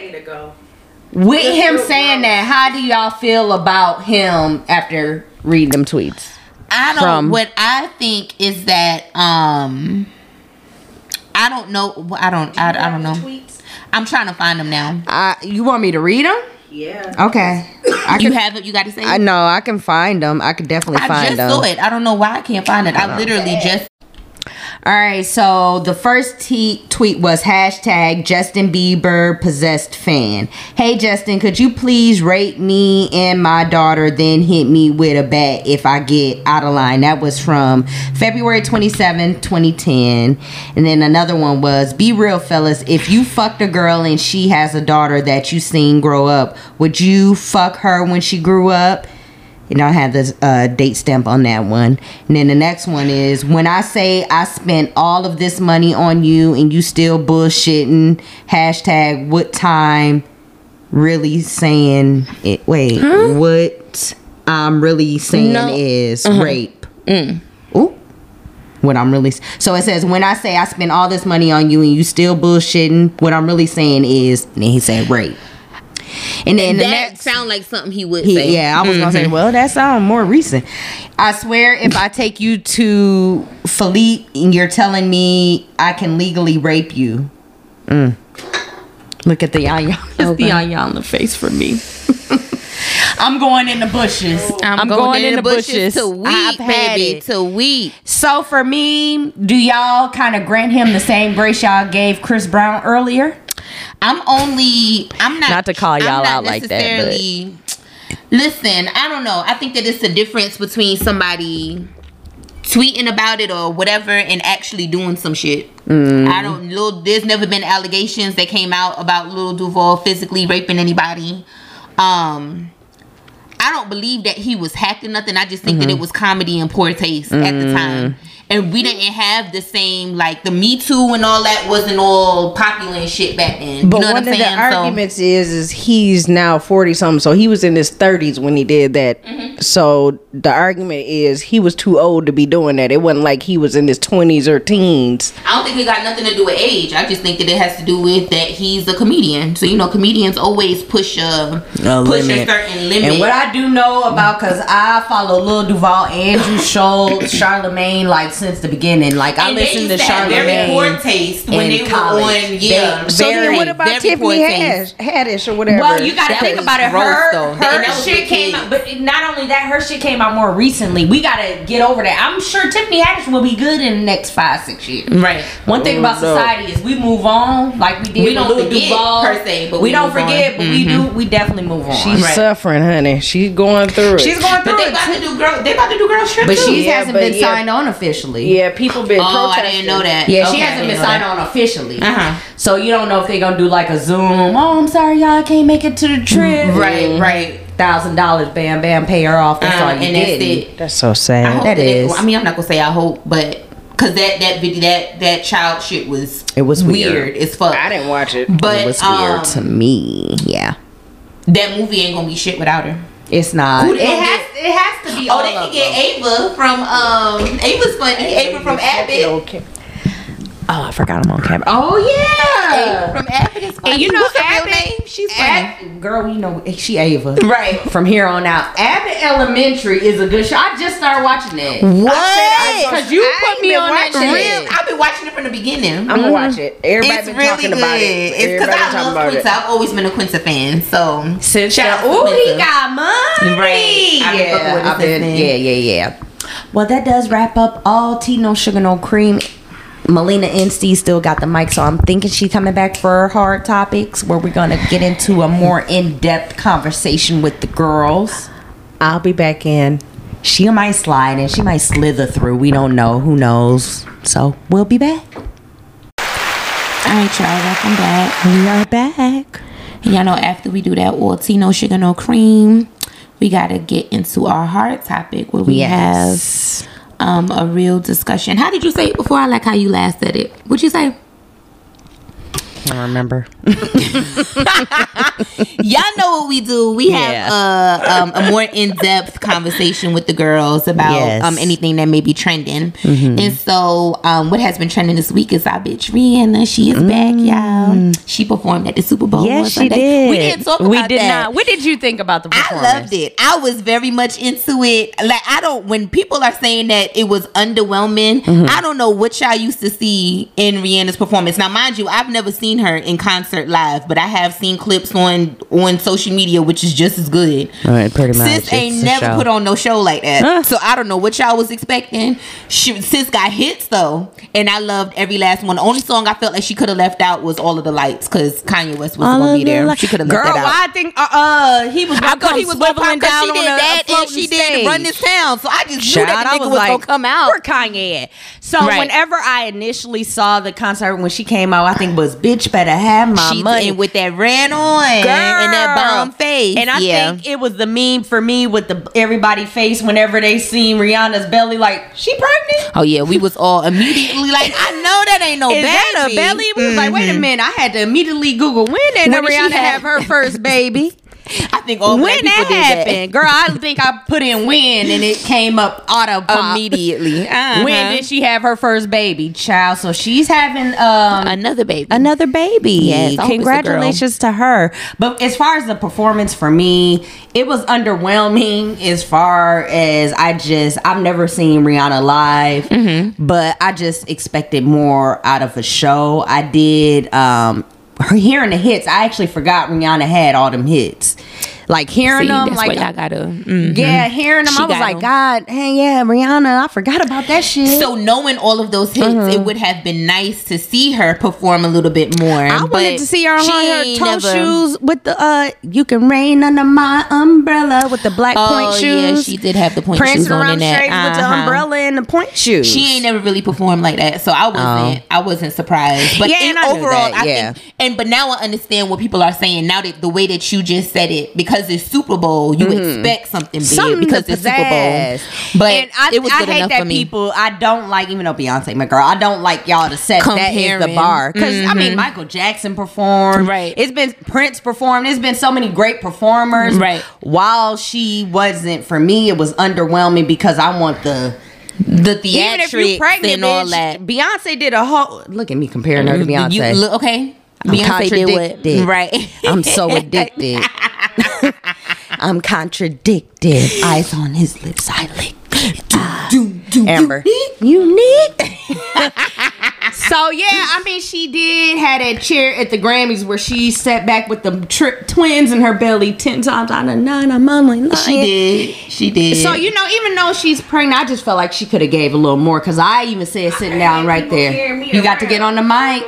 with Just him saying gross. that, how do y'all feel about him after reading them tweets? I don't. from- what I think is that um, I don't know. I don't. I, I don't know. Tweets. I'm trying to find them now. Uh, you want me to read them? Yeah. Okay. I You can. have it. You got to say. I know I can find them. I could definitely I find them. I just saw it. I don't know why I can't find it. I literally just. All right. So the first t- tweet was hashtag Justin Bieber possessed fan. Hey Justin, could you please rate me and my daughter, then hit me with a bat if I get out of line? That was from February 27, 2010. And then another one was be real, fellas. If you fucked a girl and she has a daughter that you seen grow up, would you fuck her when she grew up? And I have the uh, date stamp on that one. And then the next one is when I say I spent all of this money on you and you still bullshitting. Hashtag what time really saying it. Wait, what I'm really saying No. is rape. Ooh. What I'm really so it says when I say I spent all this money on you and you still bullshitting. What I'm really saying is, and then he said rape. And then the that next sound like something he would he- say. yeah, I was gonna say, well, that sounds more recent. I swear, if I take you to Philippe and you're telling me I can legally rape you, mm. look at the yaya. It's the yaya on the face for me. *laughs* I'm going in the bushes. I'm, going, in, the bushes, to weep, baby, it. to weep. So for me, do y'all kind of grant him the same grace y'all gave Chris Brown earlier? I'm only. I'm not. Not to call y'all out like that, but- Listen, I don't know. I think that it's a difference between somebody tweeting about it or whatever and actually doing some shit. Mm. I don't. Lil, there's never been allegations that came out about Lil Duval physically raping anybody. Um. I don't believe that he was hacked or nothing. I just think Mm-hmm. that it was comedy and poor taste at the time. And we didn't have the same like the Me Too and all that wasn't all popular and shit back then. But you know one what of I'm the saying? arguments is is he's now forty something, so he was in his thirties when he did that. Mm-hmm. So the argument is he was too old to be doing that. It wasn't like he was in his twenties or teens. I don't think it got nothing to do with age. I just think that it has to do with that he's a comedian. So you know, comedians always push a, push a certain limit. And what I do know about, cause I follow Lil Duval, Andrew Schulz, Charlemagne, like since the beginning. Like I and they listened used to to have very poor Charlemagne. taste when in they were on. Yeah, They- So very, then what about Tiffany poor. Haddish, Haddish or whatever? Well, you gotta think about it. Her, though. her And shit came out, but not only that, her shit came out more recently. We gotta get over that. I'm sure Tiffany Haddish will be good in the next five, six years. Right. One thing about oh, society is we move on, like we did. We don't with Lil forget, Duval. per se, but we, we don't move on. forget, but we mm-hmm. do. We definitely move on. she's Right. suffering, honey. She's going through it. She's going through But they about to do girl. They about to do Girls Trip But too. she Yeah, hasn't but been yeah. signed on officially. Officially. Yeah, people been Oh, I didn't know that. Yeah, she Okay, I hasn't didn't been signed on officially. Uh-huh. So you don't know if they're gonna do like a Zoom. Oh, I'm sorry, y'all, I can't make it to the trip. Right, right. Thousand dollars, bam, bam, pay her off. That's Uh, all you and that's it. That's so sad. That that is. is. I mean, I'm not gonna say I hope, but because that that video that that child shit was It was weird. as fuck. I didn't watch it. But it was um, weird to me. Yeah, that movie ain't gonna be shit without her. It's not. Who It has. get? It has to be. Oh, all they of can get them. Ava from um Ava's funny. Ava from Abbott. Okay. Oh, I forgot I'm on camera. Oh yeah. Ava from Abbott is. And you know What's her real name? She's funny. Ab- girl, you know she Ava. Right. From here on out, Abbott Elementary is a good show. I just started watching that. What? Because you I put me been on that watching shit. Real, I've been watching it from the beginning. Mm-hmm. I'm gonna watch it. Everybody it's been really talking good. about it. It's because I talking love about Quinta. it. I've always been a Quinta fan. So Since Shout out to oh, he got money. Right. I've been fucking with Yeah, I've been- yeah, yeah, yeah. Well, that does wrap up all tea, no sugar, no cream. Melina Instee still got the mic, so I'm thinking she's coming back for hard topics where we're gonna get into a more in-depth conversation with the girls. I'll be back in. She might slide and she might slither through. We don't know. Who knows? So we'll be back. all right, y'all, welcome back. We are back. And y'all know after we do that, well, tea, no sugar, no cream, we gotta get into our hard topic where we Yes. have um a real discussion. How did you say it before? I like how you last said it. What'd you say? I remember. *laughs* Y'all know what we do. We Yeah. have uh, um, a more in depth conversation with the girls about Yes. um, anything that may be trending. Mm-hmm. And so, um, what has been trending this week is our bitch Rihanna. She is back, y'all. She performed at the Super Bowl. Yes, Mm. she Sunday. did. We didn't talk about that. We did that. not. What did you think about the performance? I loved it. I was very much into it. Like I don't when people are saying that it was underwhelming, Mm-hmm. I don't know what y'all used to see in Rihanna's performance. Now, mind you, I've never seen her in concert live, but I have seen clips on on social media, which is just as good. Right, pretty much. Sis ain't It's never put on no show like that, so I don't know what y'all was expecting. She, sis got hits though, and I loved every last one. The only song I felt like she could have left out was "All of the Lights" because Kanye West wasn't All gonna be the there. She could have Girl, left that out. why I think uh, uh he was. I thought he was leveling down she on did that and she did run this town. So I just knew that the I nigga was, gonna come out. Where Kanye at? So Right. whenever I initially saw the concert when she came out, I think was bitch better have my She money. and with that ran on and that bomb face. And I yeah. think it was the meme for me with the everybody face whenever they seen Rihanna's belly, like she pregnant. Oh yeah, we was all immediately like, I know that ain't no Is baby. belly? We was like, wait a Mhm. minute. I had to immediately Google when did When did Rihanna have her *laughs* first baby? I think all black when people that happened, girl, I think I put in when and it came up auto pop. immediately. *laughs* Uh-huh. When did she have her first baby, child? So she's having um another baby? another baby. Yes, I hope it's a Congratulations to her. But as far as the performance for me, it was underwhelming as far as I just I've never seen Rihanna live, Mm-hmm. but I just expected more out of a show. I did um hearing the hits. I actually forgot Rihanna had all them hits. Like hearing See, them that's like what y'all gotta. mhm. yeah, hearing them, She I was like, like, 'em. God, hey, yeah, Rihanna, I forgot about that shit. So knowing all of those hits, Mm-hmm. it would have been nice to see her perform a little bit more. I but wanted to see her on she her toe never- shoes with the uh you can rain under my umbrella with the black Oh point shoes. yeah, she did have the point prancing shoes on around in that. straight with the Uh-huh. umbrella and the point shoes. She ain't never really performed like that, so I wasn't. I wasn't surprised. But Oh. Yeah, and overall, that, I think, and but now I understand what people are saying. Now that the way that you just said it, because it's Super Bowl, you expect something big Mm-hmm. Something because it's Super. Bowl. But and I, it was I good hate that people. I don't like, even though Beyonce, my girl, I don't like y'all to set that is the bar. Because I mean, Mhm. Michael Jackson performed, Right. It's been Prince performed. There's been so many great performers, Right. While she wasn't for me, it was underwhelming because I want the the even if you theatrics pregnant and all bitch, that. Beyonce did a whole. Look at me comparing her to Beyonce. You, look, okay, I'm Beyonce did contradicted. what? Right. I'm so *laughs* addicted. *laughs* I'm contradicted. Eyes on his lips, I lick. Ah, Amber, unique. *laughs* so yeah, I mean, she did had a chair at the Grammys where she sat back with the tri- twins in her belly ten times out of nine. I'm only lying. She did. She did. So you know, even though she's pregnant, I just felt like she could have gave a little more because I even said sitting down right there. You got to get on the mic.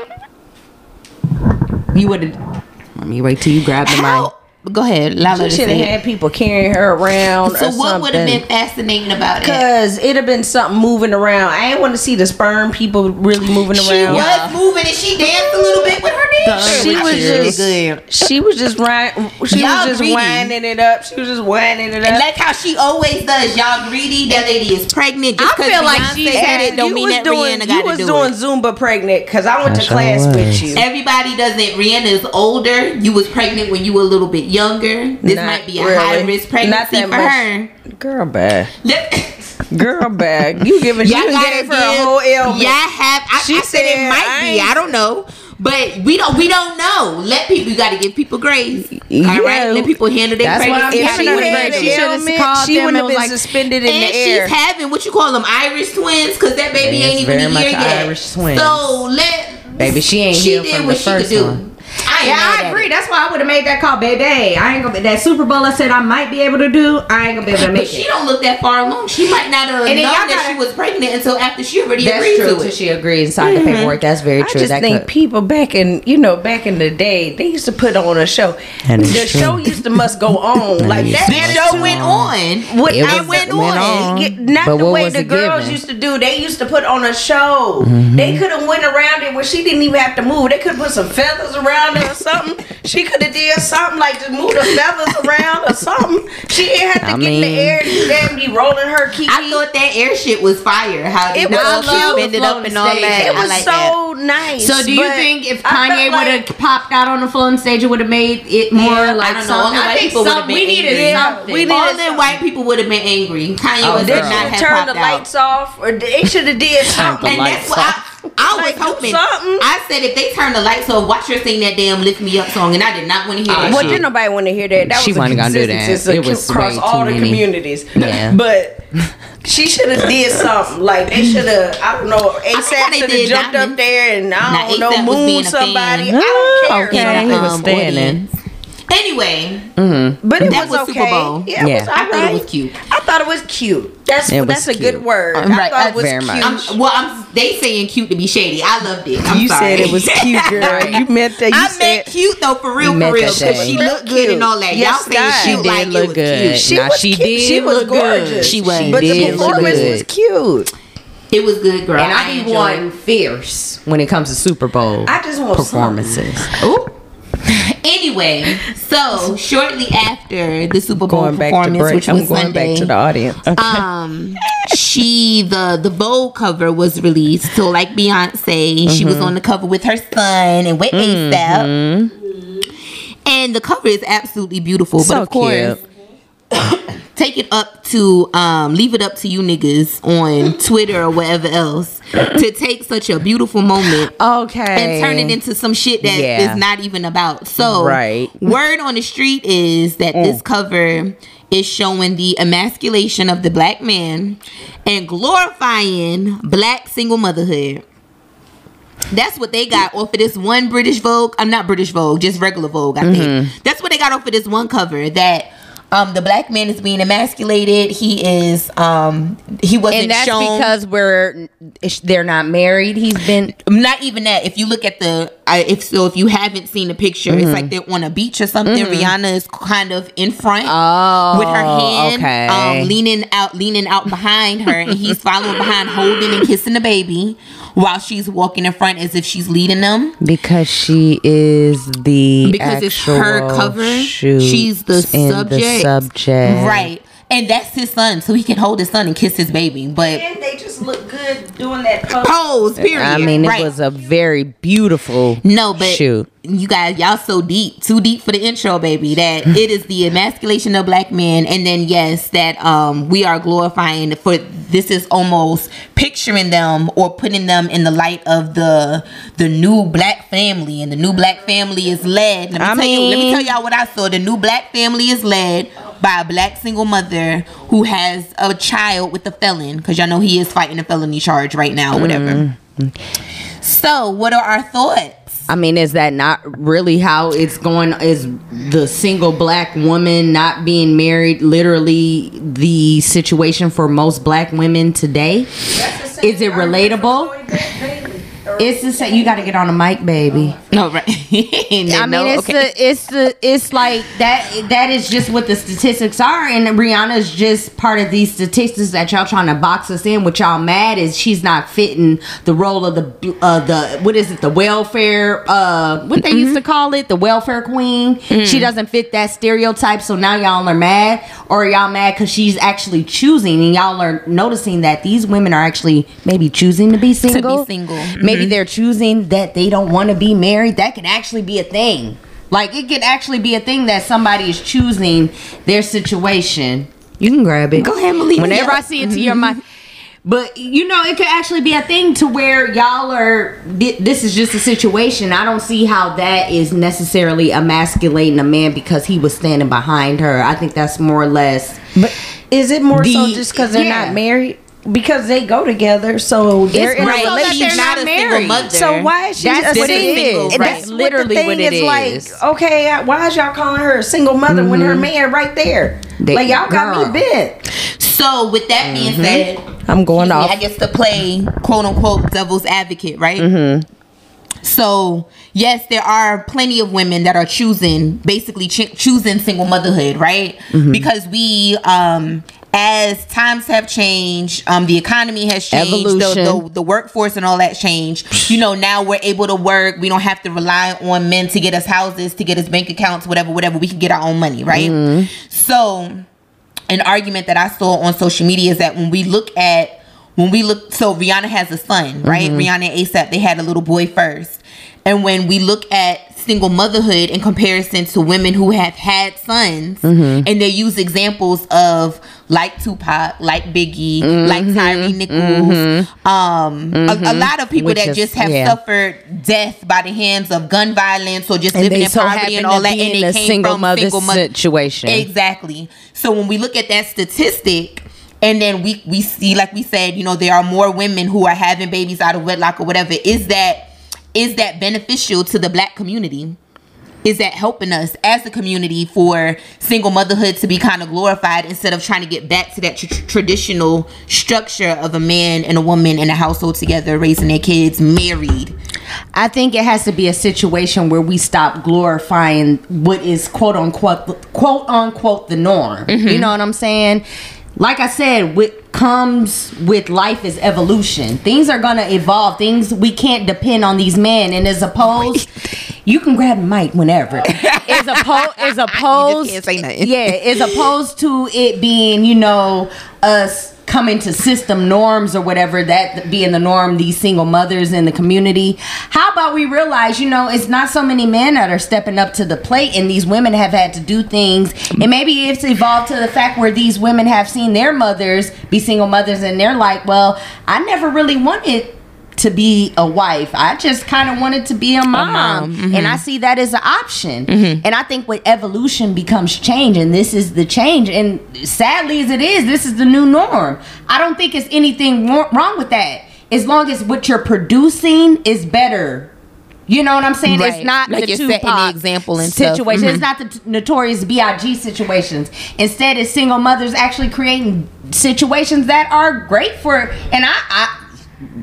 You would have. Let me wait till you grab the mic. Go ahead. Lala She should have had people carrying her around. So or what would have been fascinating about it? Cause it'd have been something moving around. I ain't want to see the sperm people really moving She around. was moving and she danced a little bit with her dance. She was just good. she was just riding. She Y'all was just greedy. winding it up. She was just winding it And up. like how she always does, y'all greedy. That lady is pregnant. Just I 'cause feel like she said had- it, don't you mean was that doing, Rihanna you got was to do doing it. Zumba pregnant because I went I to sure class was. with you. Everybody doesn't. Rihanna is older. You was pregnant when you were a little bit younger. This Not might be a really. high risk Not pregnancy that for much. her. Girl, bad. Let- *laughs* Girl, bad. You giving? Y'all You gave her a whole ailment. Yeah, have. I, She I said it might I be. I don't know. But we don't. We don't know. Let people. You got to give people grace. All Yeah. right. Let people handle their That's what I'm pregnancy. If she they giving her would want have to grace. had do She it. should've ailment, called she them wouldn't and have was been like- suspended in and the air. she's having what you call them Irish twins because that baby Yes, ain't even very a year yet. Irish twins. So let Baby, she ain't she healed did from what the she could first do. one. I ain't Yeah, I agree. That's why I would have made that call, baby. I ain't gonna be that Super Bowl. I said I might be able to do. I ain't gonna be able to But it. she don't look that far along. She might not have known And then that gotta- she was pregnant until after she already That's agreed true. to Till it. she agreed and signed the paperwork. That's very true. I just that think could- people back in you know back in the day they used to put on a show. That the true. show used to must go on like that. That show went on. What It I was- went it went on, on. Not But the way the girls given? used to do. They used to put on a show. Mm-hmm. They could have went around it where she didn't even have to move. They could put some feathers around her or something. She could have did something like just move the feathers around or something. She didn't have to I get in the air and damn be rolling her kiki. I thought that air shit was fire. How It it was was cute. suspended up and all that. it was like that. so nice. So do you think if I felt Kanye would have like- popped out on the floating stage, it would have made it more Yeah, I like don't know. All something? white I think people would've some, been we needed angry. Something. we needed All something. them white people would have been angry. Kanye Oh, would have not have have turned the out. lights off, or they should have did something. And lights that's what I, I was Like, hoping. something. I said if they turn the lights off, watch her sing that damn "Lift Me Up" song, and I did not want to hear that. Well, shit. didn't nobody want to hear that. That She was a wasn't gonna do that. consistency It was across all the many. communities. Yeah. But she should have did something. Like they should have. I don't know. how they ASAP should have jumped Diamond. up there and I Now, don't know A$AP was moon somebody. fan. I don't care. Okay. in he was um, standing. audience. Anyway, But it That was, was okay. Super Bowl. Yeah, it Yeah. was I thought it was cute. I thought it was cute. That's It that's a cute. good word. Um, I right, thought it was very cute. much. I'm, well, I'm they saying cute to be shady. I loved it. I'm you sorry. said it was cute, *laughs* girl. You meant that. You I said meant cute though, for real, for real. Because she looked good and all that. Yes, Y'all say God. she She did look good. Cute. she Now, was she cute. did She was good. gorgeous. She was. But the did look performance was cute. It was good, girl. And I, enjoyed be one fierce when it comes to Super Bowl I just want performances. Ooh. *laughs* Anyway, so shortly after the Super Bowl Going back to performance, which I'm was going Sunday, back to the audience. um, she the the Vogue cover was released. So like Beyonce, she was on the cover with her son and with ASAP. And the cover is absolutely beautiful. So but of course, *coughs* take it up to um leave it up to you niggas on *laughs* Twitter or whatever else to take such a beautiful moment Okay. and turn it into some shit that is Yeah. not even about. So, Right. word on the street is that this cover is showing the emasculation of the black man and glorifying black single motherhood. That's what they got off of this one British Vogue. I'm not British Vogue, just regular Vogue. I think that's what they got off of this one cover. That um, the black man is being emasculated. He is um, he wasn't and that's shown because we're they're not married. He's been not even that. If you look at the, I, if so, if you haven't seen the picture, it's Mm-hmm. like they're on a beach or something. Rihanna is kind of in front oh with her hand, okay. um, leaning out, leaning out behind her, and he's following behind, holding and kissing the baby, while she's walking in front as if she's leading them. because she is the Because it's her actual cover. shoot She's the and subject. subject. Right. And that's his son, so he can hold his son and kiss his baby. But and they just look good doing that pose. pose, period. I mean, it Right. was a very beautiful No, but shoot. You guys, y'all so deep, too deep for the intro, baby. That *laughs* it is the emasculation of black men, and then yes, that um we are glorifying for this is almost picturing them or putting them in the light of the the new black family, and the new black family is led. Let me I tell you, let me tell y'all what I saw. The new black family is led by a black single mother who has a child with a felon, because y'all know he is fighting a felony charge right now, whatever. So, what are our thoughts? I mean, is that not really how it's going? Is the single black woman not being married literally the situation for most black women today? Is it relatable? It's the same. You got to get on the mic, baby. *laughs* No, right. I mean, it's the it's the it's like that. That is just what the statistics are, and Rihanna's just part of these statistics that y'all trying to box us in. What y'all mad is she's not fitting the role of the uh the what is it the welfare uh what they used to call it the welfare queen. She doesn't fit that stereotype, so now y'all are mad, or y'all mad because she's actually choosing, and y'all are noticing that these women are actually maybe choosing to be single. single. Maybe Mm-hmm. they're choosing that they don't want to be married. That could actually be a thing. Like it could actually be a thing that somebody is choosing their situation. You can grab it. Go ahead, Malika. Whenever I see it to your mind. But you know, it could actually be a thing to where y'all are. This is just a situation. I don't see how that is necessarily emasculating a man because he was standing behind her. I think that's more or less. But is it more so just because they're yeah. not married? Because they go together, so they're in a more that relationship. they're not a married. single mother. So why is she That's a what single? is. And Right. That's Literally what, what the it thing is. is. Like, okay, why is y'all calling her a single mother when her mm-hmm. man right there? They- like y'all got girl. me bent. So with that being mm-hmm. said, I'm going excuse me, off. I guess to play quote unquote devil's advocate, right? Mm-hmm. So yes, there are plenty of women that are choosing basically ch- choosing single motherhood, right? Because we um as times have changed, um, the economy has changed, the, the, the workforce and all that changed. You know, now we're able to work. We don't have to rely on men to get us houses, to get us bank accounts, whatever, whatever. We can get our own money, right? So, an argument that I saw on social media is that when we look at when we look so Rihanna has a son, right? Rihanna and ASAP, they had a little boy first. And when we look at single motherhood in comparison to women who have had sons mm-hmm. and they use examples of like Tupac, like Biggie, like mm-hmm. Tyree Nichols, mm-hmm. um a, a lot of people Which that is- just have yeah. suffered death by the hands of gun violence or just And living in so poverty and all that and they a came single from mother single mother situation. Exactly. So when we look at that statistic, and then we we see, like we said, you know, there are more women who are having babies out of wedlock or whatever. Is that is that beneficial to the black community? Is that helping us as a community for single motherhood to be kind of glorified instead of trying to get back to that tr- traditional structure of a man and a woman in a household together, raising their kids, married? I think it has to be a situation where we stop glorifying what is quote unquote quote unquote the norm. You mm-hmm. know what I'm saying? Like I said, what comes with life is evolution. Things are gonna evolve. Things we can't depend on these men. And as opposed, *laughs* you can grab the mic whenever. As *laughs* opposed, as opposed, can't say nothing. yeah, as opposed to it being, you know, us coming to system norms or whatever that being the norm these single mothers in the community. How about we realize you know it's not so many men that are stepping up to the plate and these women have had to do things. And maybe it's evolved to the fact where these women have seen their mothers be single mothers and they're like well i never really wanted to be a wife. I just kind of wanted to be a mom. mom, And I see that as an option. And I think with evolution becomes change, and this is the change. And sadly as it is, this is the new norm. I don't think it's anything wrong with that. As long as what you're producing is better. You know what I'm saying? Right. It's not Like the you're setting the example and situation. Mhm. It's not the t- notorious Big situations. Instead, it's single mothers actually creating situations that are great for. And I, I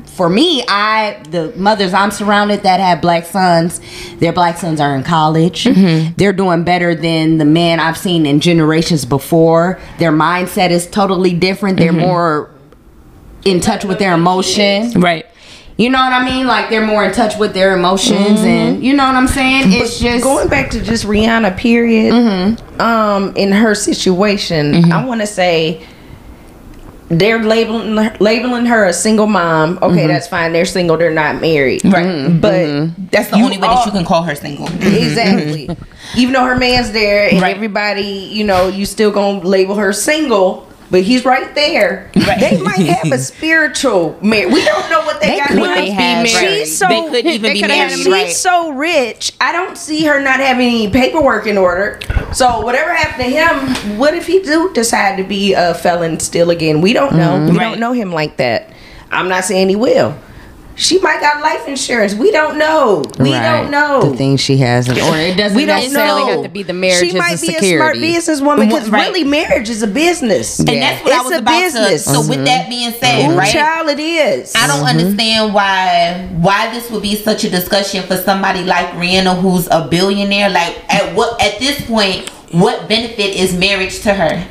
for me, I the mothers I'm surrounded that have black sons, their black sons are in college. Mm-hmm. They're doing better than the men I've seen in generations before. Their mindset is totally different. They're Mm-hmm. more in touch with their emotions. Right. You know what I mean? Like they're more in touch with their emotions, Mm-hmm. and you know what I'm saying. It's just going back to just Rihanna, period. Mm-hmm. Um, in her situation, I want to say they're labeling labeling her a single mom. Okay, Mm-hmm. that's fine. They're single. They're not married. Right. But That's the only way that you can call her single. *laughs* exactly. *laughs* Even though her man's there and Right. everybody, you know, you still gonna label her single. But he's right there. They might have a spiritual marriage. We don't know what they, They got could going. be married. She's so They could even They be could have married. she's right. so rich. I don't see her not having any paperwork in order. So whatever happened to him, what if he do decide to be a felon still again? We don't know. Mm-hmm. We Right. don't know him like that. I'm not saying he will. She might got life insurance. We don't know. We Right. don't know. the things she has, or it doesn't we don't necessarily know. have to be the marriage. She might be security. a smart businesswoman because Right. really, marriage is a business. And Yeah. that's what I was a about business. to. So with that being said, Ooh, right? child, it is. I don't mm-hmm. understand why why this would be such a discussion for somebody like Rihanna who's a billionaire. Like at what at this point, what benefit is marriage to her?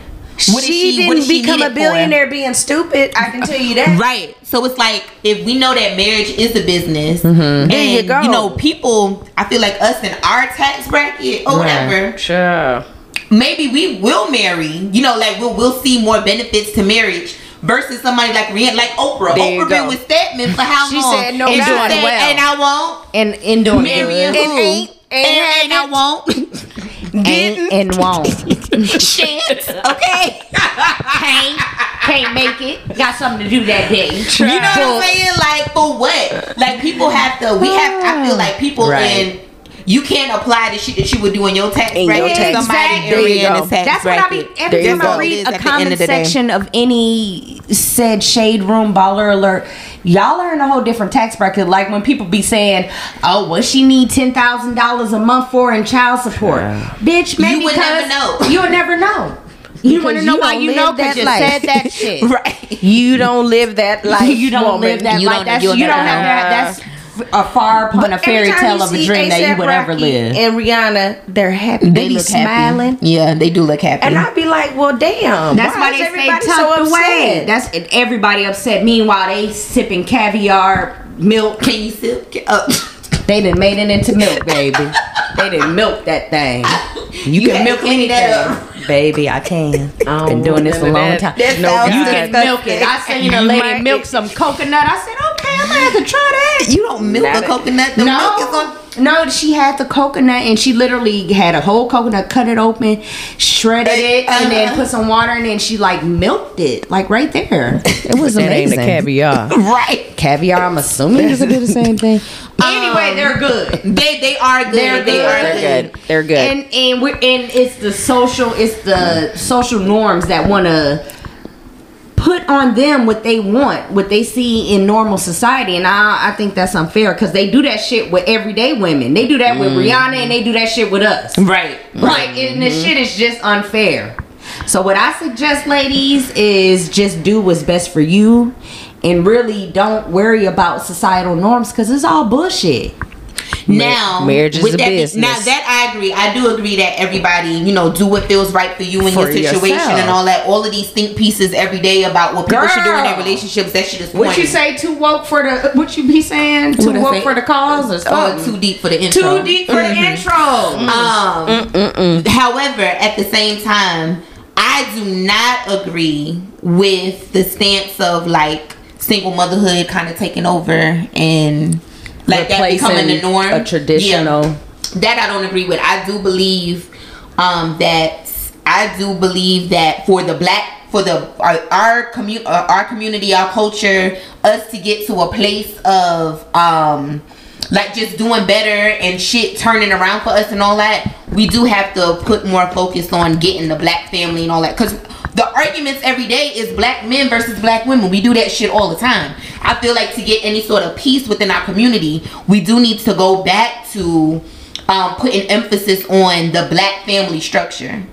What is she, what didn't is she become a needed for? billionaire being stupid. I can tell you that. Right. So it's like if we know that marriage is a business, mm-hmm. There and you go. you know people, I feel like us in our tax bracket or whatever, Sure. maybe we will marry. You know, like we'll we'll see more benefits to marriage. Versus somebody like Rihanna, like Oprah. There Oprah been with Stedman for how She long? said no and she said, well. and I won't and in doing marry good. who? And ain't- and, ain't and I won't. *laughs* Ain't and won't. *laughs* Chance, okay? can't can't make it. Got something to do that day. You know what I'm saying? Like for what? Like people have to. We have. I feel like people Right. in. You can't apply the shit that you would do in your tax In your bracket. tax Somebody bracket. in There you Rihanna's go. tax That's what I be every There time I go. read a the end comment of the day. section of any said shade room baller alert. Y'all are in a whole different tax bracket. Like when people be saying, "Oh, what she need ten thousand dollars a month for in child support?" Bitch, maybe you would never know. You would never know. *laughs* You want to know you why don't you know because that you life. said that *laughs* shit. Right. You don't live that life. *laughs* you don't woman. live that You life. don't- That's, you'll you don't have that. That's a far upon a fairy tale of a see dream that you A$AP would ever live. And Rihanna, they're happy. They, be look smiling. Happy. Yeah, they do look happy. And I'd be like, well, damn. That's why, is they stay everybody tucked so away. That's and everybody upset. Meanwhile, they sipping caviar milk. Can you sip? Uh, *laughs* They done made it into milk, baby. they done milk that thing. You, can milk to clean that anything, baby. I can. *laughs* I don't Been doing this a long none of time. that. No, You can milk it. I seen a lady might- milk some coconut. I said, okay, I'm gonna have to try that. you don't milk Not a coconut. The milk is on. No, no, she had the coconut and she literally had a whole coconut, cut it open, shredded it, and then Uh-huh. put some water in it and she like milked it, like right there. It was That ain't amazing. the caviar. *laughs* Right. Caviar, I'm assuming is a do the same thing. *laughs* anyway, they're good. They they are good. They're they good. are They're good. good. They're good. And and we're and it's the social it's the social norms that want to put on them what they want, what they see in normal society, and I I think that's unfair because they do that shit with everyday women. They do that with mm-hmm. Rihanna and they do that shit with us. Right. Right, and this mm-hmm. shit is just unfair. So what I suggest, ladies, is just do what's best for you, and really don't worry about societal norms because it's all bullshit. Now, marriage is with a that business. now that I agree, I do agree that everybody, you know, do what feels right for you and For your situation yourself. and all that. All of these think pieces every day about what people should do in their relationships. That shit is What you say? Too woke for the? What you be saying? Too What woke say? for the cause or Oh, too deep for the intro. Too deep for the intro. Um, however, at the same time, I do not agree with the stance of like single motherhood kind of taking over and like that becoming the norm. a traditional. Yeah. That I don't agree with. I do believe um, that I do believe that for the black for the our our, commu- uh, our community, our culture, us to get to a place of um like just doing better and shit turning around for us and all that, we do have to put more focus on getting the black family and all that. Cause the arguments every day is black men versus black women. We do that shit all the time. I feel like to get any sort of peace within our community, we do need to go back to um, putting emphasis on the black family structure.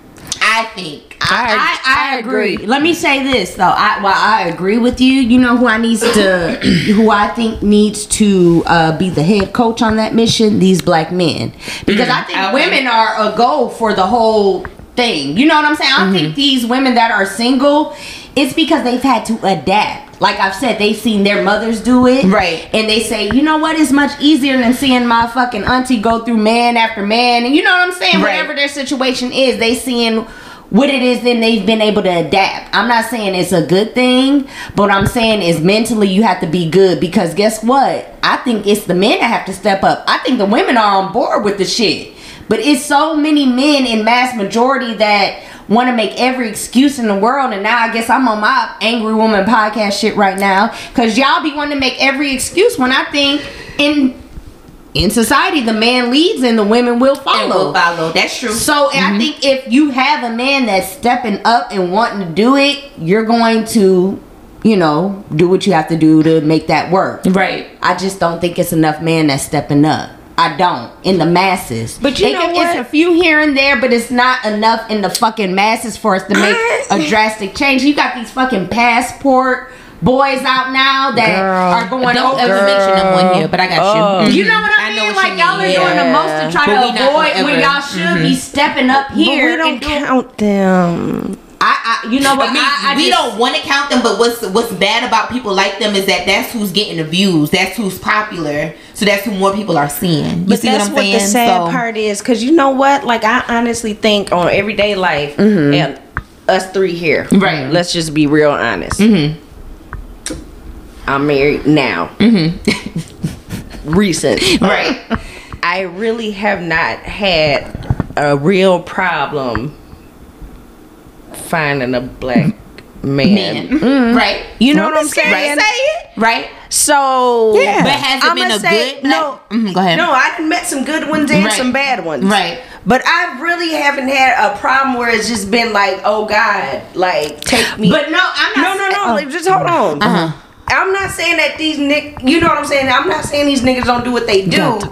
I think. I, I, I agree. Let me say this though. I while I agree with you, you know who I needs to, *clears throat* who I think needs to uh, be the head coach on that mission. These black men, because I think Okay. women are a goal for the whole thing. You know what I'm saying? I think mm-hmm. these women that are single, it's because they've had to adapt. Like I've said, they've seen their mothers do it, Right. And they say, you know what? It's much easier than seeing my fucking auntie go through man after man, and you know what I'm saying? Right. Whatever their situation is, they seeing what it is then they've been able to adapt. I'm not saying it's a good thing, but I'm saying is mentally you have to be good because guess what? I think it's the men that have to step up. I think the women are on board with the shit. But it's so many men in mass majority that want to make every excuse in the world and now I guess I'm on my angry woman podcast shit right now cuz y'all be wanting to make every excuse when I think in in society the man leads and the women will follow. And we'll follow. That's true. So I mm-hmm. think if you have a man that's stepping up and wanting to do it, you're going to, you know, do what you have to do to make that work. Right. I just don't think it's enough men that's stepping up. I don't in the masses. But you It- know it's what? a few here and there, but it's not enough in the fucking masses for us to make a drastic change. You got these fucking passport boys out now that Girl. are going Don't over. ever mention them on here, but I got Oh. you. You know what I, I know mean? what like you y'all are mean, doing the most to try But to avoid gonna when y'all should be mm-hmm. stepping up here. But here. we don't and doing- count them. I, I, you know what? I mean, I, I we just- don't want to count them, but what's what's bad about people like them is that that's who's getting the views, that's who's popular, so that's who more people are seeing. You But see that's what I'm what the sad So- part is, because you know what? Like I honestly think on everyday life, and us three here, Right. Let's just be real honest. I'm married now. Mm-hmm. *laughs* Recent, right? I really have not had a real problem finding a black man. Man, right? You know I'm what I'm just gonna saying? say it, right? So Yeah. But has it I'ma been a say- good? No, Mhm, go ahead. No, I done met some good ones and Right. some bad ones. Right. But I really haven't had a problem where it's just been like, oh God, like take me. But no, I'm no, not. no, no. saying- like, just hold on. Uh-huh. I'm not saying that these nick. You know what I'm saying? I'm not saying these niggas don't do what they do. Don't.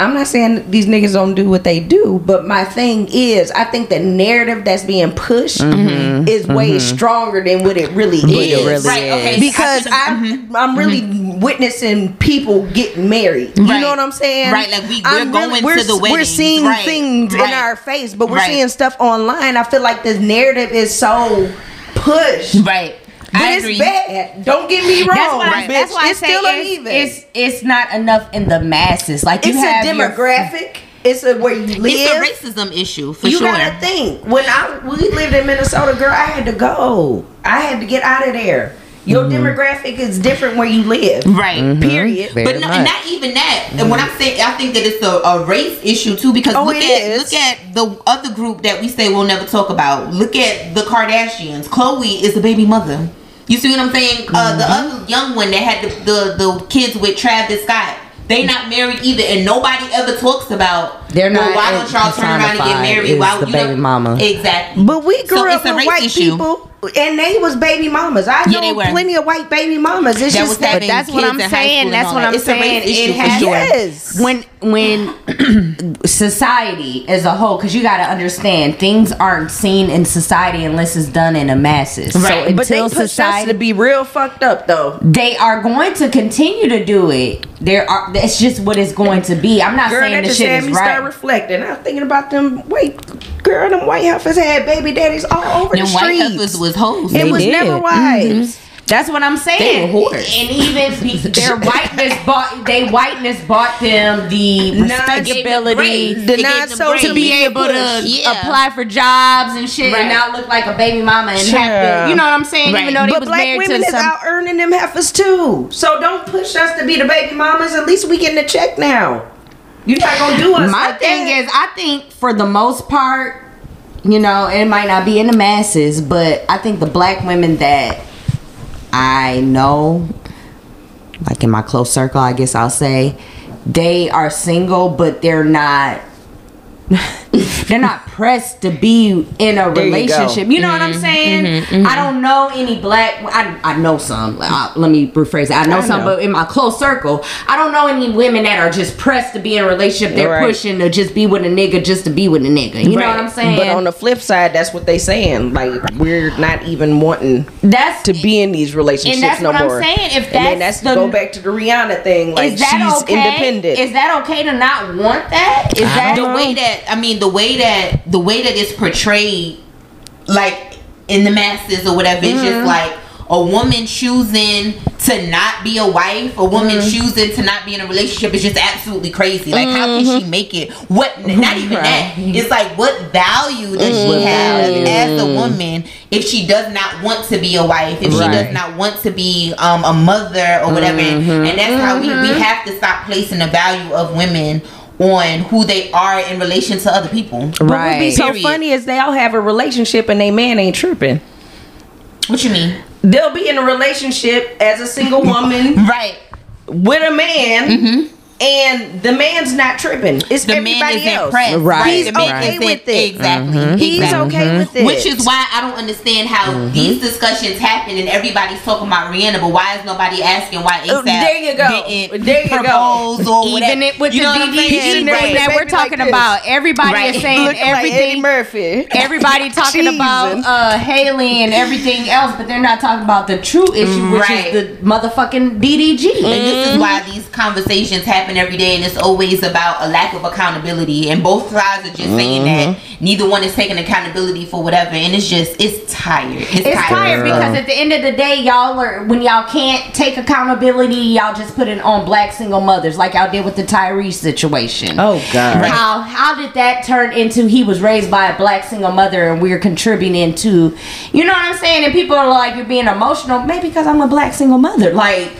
I'm not saying that these niggas don't do what they do, but my thing is, I think the narrative that's being pushed mm-hmm. is way stronger than what it really is. really right? Okay. because I I'm mm-hmm. I'm really mm-hmm. witnessing people getting married. You Right. know what I'm saying? Right, like we- I'm we're going we're, to the wedding. We're seeing Right, things in our face, but we're Right. seeing stuff online. I feel like this narrative is so pushed. right. But I it's agree. bad. Don't get me wrong, That's what I, bitch. that's why it's I say still it's, uneven. it's it's not enough in the masses. Like you it's have a your- demographic. it's a where you live. It's a racism issue for you sure. You gotta think. When I we lived in Minnesota, girl, I had to go. I had to get out of there. Your mm-hmm. demographic is different where you live. Right. Mm-hmm. Period. Very but no, much. not even that. And mm-hmm. when I'm saying, I think that it's a, a race issue too. Because Oh, look at is. look at the other group that we say we'll never talk about. Look at the Kardashians. Khloé is the baby mother. You see what I'm saying? Uh, the Mm-hmm. other young one that had the, the the kids with Travis Scott. They not married either, and nobody ever talks about. They're well, not why don't y'all turn around and get married? Why the you baby know- mama. Exactly. But we grew So up with white issue. people, and they was baby mamas. I Yeah, know plenty of white baby mamas. It's That just that. that's what I'm saying. That's what. I'm It's saying. It for has sure. Yes. when when *clears throat* society as a whole, because you got to understand things aren't seen in society unless it's done in the masses. Right. So but they until push us society, to be real fucked up though. they are going to continue to do it. There are. It's just what it's going to be. I'm not Girl, saying that the just shit had is me right. start reflecting. I'm thinking about them white girl, them white heifers had baby daddies all over Them the white streets. heifers was hoes. it was did. never mm-hmm. wives. That's what I'm saying. They were whores. And even be, their *laughs* whiteness bought they whiteness bought them the respectability grace. The It not so to be able to Yeah. apply for jobs and shit Right. and not look like a baby mama and have Sure. to, you know what I'm saying? Right. Even though they But was black married women to is some out earning them heifers too. So don't push us to be the baby mamas. At least we getting a check now. You're not gonna do us. My like thing that. is, I think for the most part, you know, it might not be in the masses, but I think the black women that I know, like in my close circle, I guess I'll say, they are single, but they're not. *laughs* they're not pressed to be in a There you go. relationship. You, know what I'm mm-hmm. saying? Mm-hmm. I mm-hmm. don't know any black. I, I know some. Uh, let me rephrase it. I know I some, know. but in my close circle, I don't know any women that are just pressed to be in a relationship. They're Right. pushing to just be with a nigga just to be with a nigga. You know what I'm saying? But on the flip side, that's what they saying. Like we're not even wanting that's to be in these relationships And that's no what I'm more. saying. If and then that's that's the- go back to the Rihanna thing. Like is that she's okay? independent. Is that okay to not want that? Is that the way that I mean the way that the way that it's portrayed like in the masses or whatever it's just mm-hmm. like a woman choosing to not be a wife a woman mm-hmm. choosing to not be in a relationship is just absolutely crazy. Like how can she mm-hmm. make it? What not even that. It's like what value does she have as a woman if she does not want to be a wife if she does not want to be um, a mother or whatever? And that's how we, we have to stop placing the value of women on who they are in relation to other people. But what be Right. so Period. funny is they all have a relationship and they man ain't tripping. What you mean? They'll be in a relationship as a single woman *laughs* Right. with a man, Mm-hmm. And the man's not tripping. It's the man everybody is else. impressed. Right. He's The okay is with it. Exactly. He's exactly. okay with it. Which is why I don't understand how these discussions happen and everybody's talking about Rihanna, but why is nobody asking why ASAP Oh, there you go. didn't There you go. or whatever? Even it with you know the what DDG saying? thing Right. that we're Baby like talking about, everybody Right. is saying Looking like everything. Murphy. Everybody *laughs* talking about uh, Halle and everything else, but they're not talking about the true issue, which Right. is the motherfucking DDG. And this Mm-hmm. is why these conversations happen every day, and it's always about a lack of accountability. And both sides are just saying Mm-hmm. that neither one is taking accountability for whatever, and it's just it's tired. It's, It's tired because at the end of the day, y'all are when y'all can't take accountability, y'all just put it on black single mothers, like y'all did with the Tyrese situation. Oh God. How how did that turn into he was raised by a black single mother and we're contributing to you know what I'm saying? And people are like you're being emotional, maybe because I'm a black single mother. Like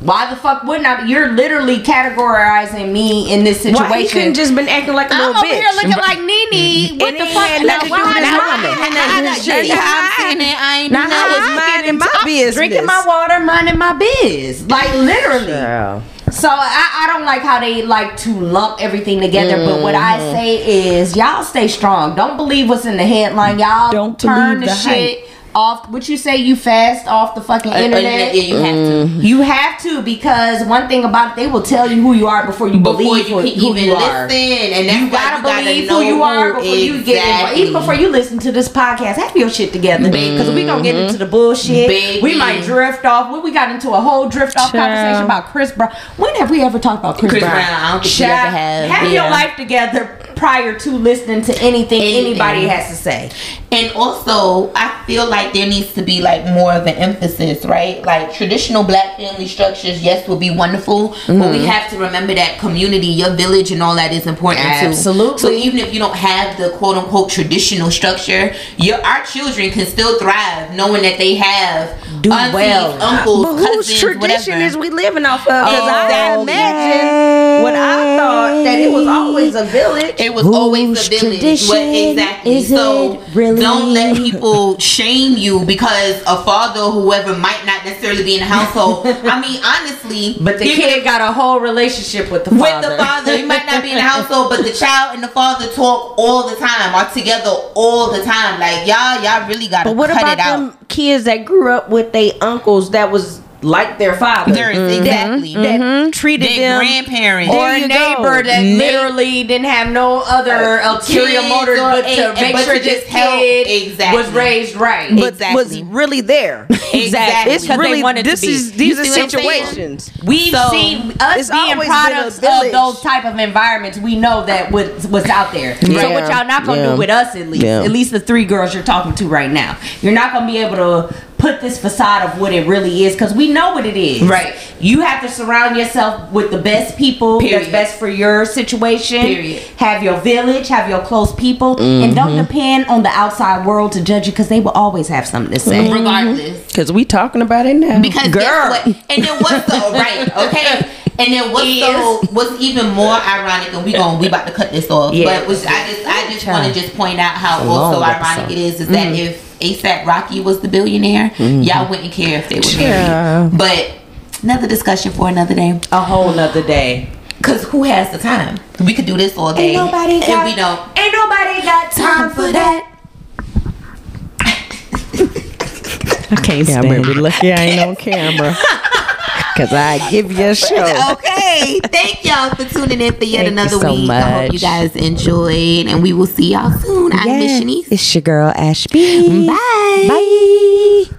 why the fuck wouldn't I? You're literally categorizing me in this situation. Why he couldn't just been acting like a I'm little over bitch? here looking like Nene. What the he fuck? had nothing to do with his Now, mama. why- And how- that's how- his shit. See how I'm saying it? I ain't Now know I was that. minding my business. Drinking my water, minding my biz. Like literally. Girl. So I, I don't like how they like to lump everything together. But what I Mm-hmm. say is, y'all stay strong. Don't believe what's in the headline. Y'all Don't turn believe the, the shit off. What you say? You fast off the fucking Uh, uh internet. yeah, you have to. Mm-hmm. You have to because one thing about it, they will tell you who you are before you Before believe you who, can who even you listen, are. and that's You why gotta you gotta believe know who you are who before you get exactly. in, even before you listen to this podcast. Have your shit together because we gonna get into mm-hmm. the bullshit. Baby. We might drift off. We, we got into a whole drift off Child. conversation about Chris Brown. When have we ever talked about Chris, Chris Brown? Brown, I don't think we Child, ever have. Have Yeah. your life together prior to listening to anything, Anything. anybody has to say. And also, I feel like there needs to be like more of an emphasis, right? Like traditional black family structures, yes, would be wonderful, but Mm-hmm. we have to remember that community, your village, and all that is important too. Absolutely. So even if you don't have the quote unquote traditional structure, your our children can still thrive knowing that they have Do aunties, well. uncles, But cousins, whose tradition whatever. is we living off of? Because I Exactly. imagine what I thought that it was always a village. It was always Whose a village. tradition What, exactly. is so it really? don't let people shame you because a father whoever might not necessarily be in the household. I mean, honestly, But the even kid got a whole relationship with the with father. the father, he might not be in the household, but the child and the father talk all the time, are together all the time. Like y'all, y'all really gotta But what cut about it out. them kids that grew up with their uncles that was like their father? There is mm-hmm. exactly that mm-hmm. treated their them grandparents. or a neighbor go. that Ne- literally didn't have no other uh, ulterior kids motives or but to a- make but sure this just kid Exactly. was raised right. but Exactly. was really there. *laughs* Exactly. It's 'Cause they really to this be. is these You are see what I'm saying? situations. We've So, seen us being always been a products of those type of environments. We know that what what's out there. So what y'all not gonna Yeah. do with us at least, Yeah. at least the three girls you're talking to right now, you're not gonna be able to put this facade of what it really is because we know what it is. Right. You have to surround yourself with the best people that's best for your situation. Period. Have your village, have your close people, and don't Mm-hmm. depend on the outside world to judge you because they will always have something to say. regardless. Because we talking about it now. Because guess what? And then what's the *laughs* right? Okay. And then what's the what's even more ironic? And we going we about to cut this off. Yeah. But which I just I just want to just point out how a also ironic episode. it is is that if ASAP Rocky was the billionaire, mm-hmm. y'all wouldn't care if they were Yeah. married. But another discussion for another day. A whole nother day. Cause who has the time? We could do this all day. Ain't nobody and got, we don't. Ain't nobody got time for that. I can't yeah, stand be lucky I ain't on camera. *laughs* Because I give you a *laughs* show. Okay. Thank y'all for tuning in for yet Thank another so week. I hope you guys enjoyed, and we will see y'all soon. I'm Miss Shanice. It's your girl Ashby. Bye. Bye.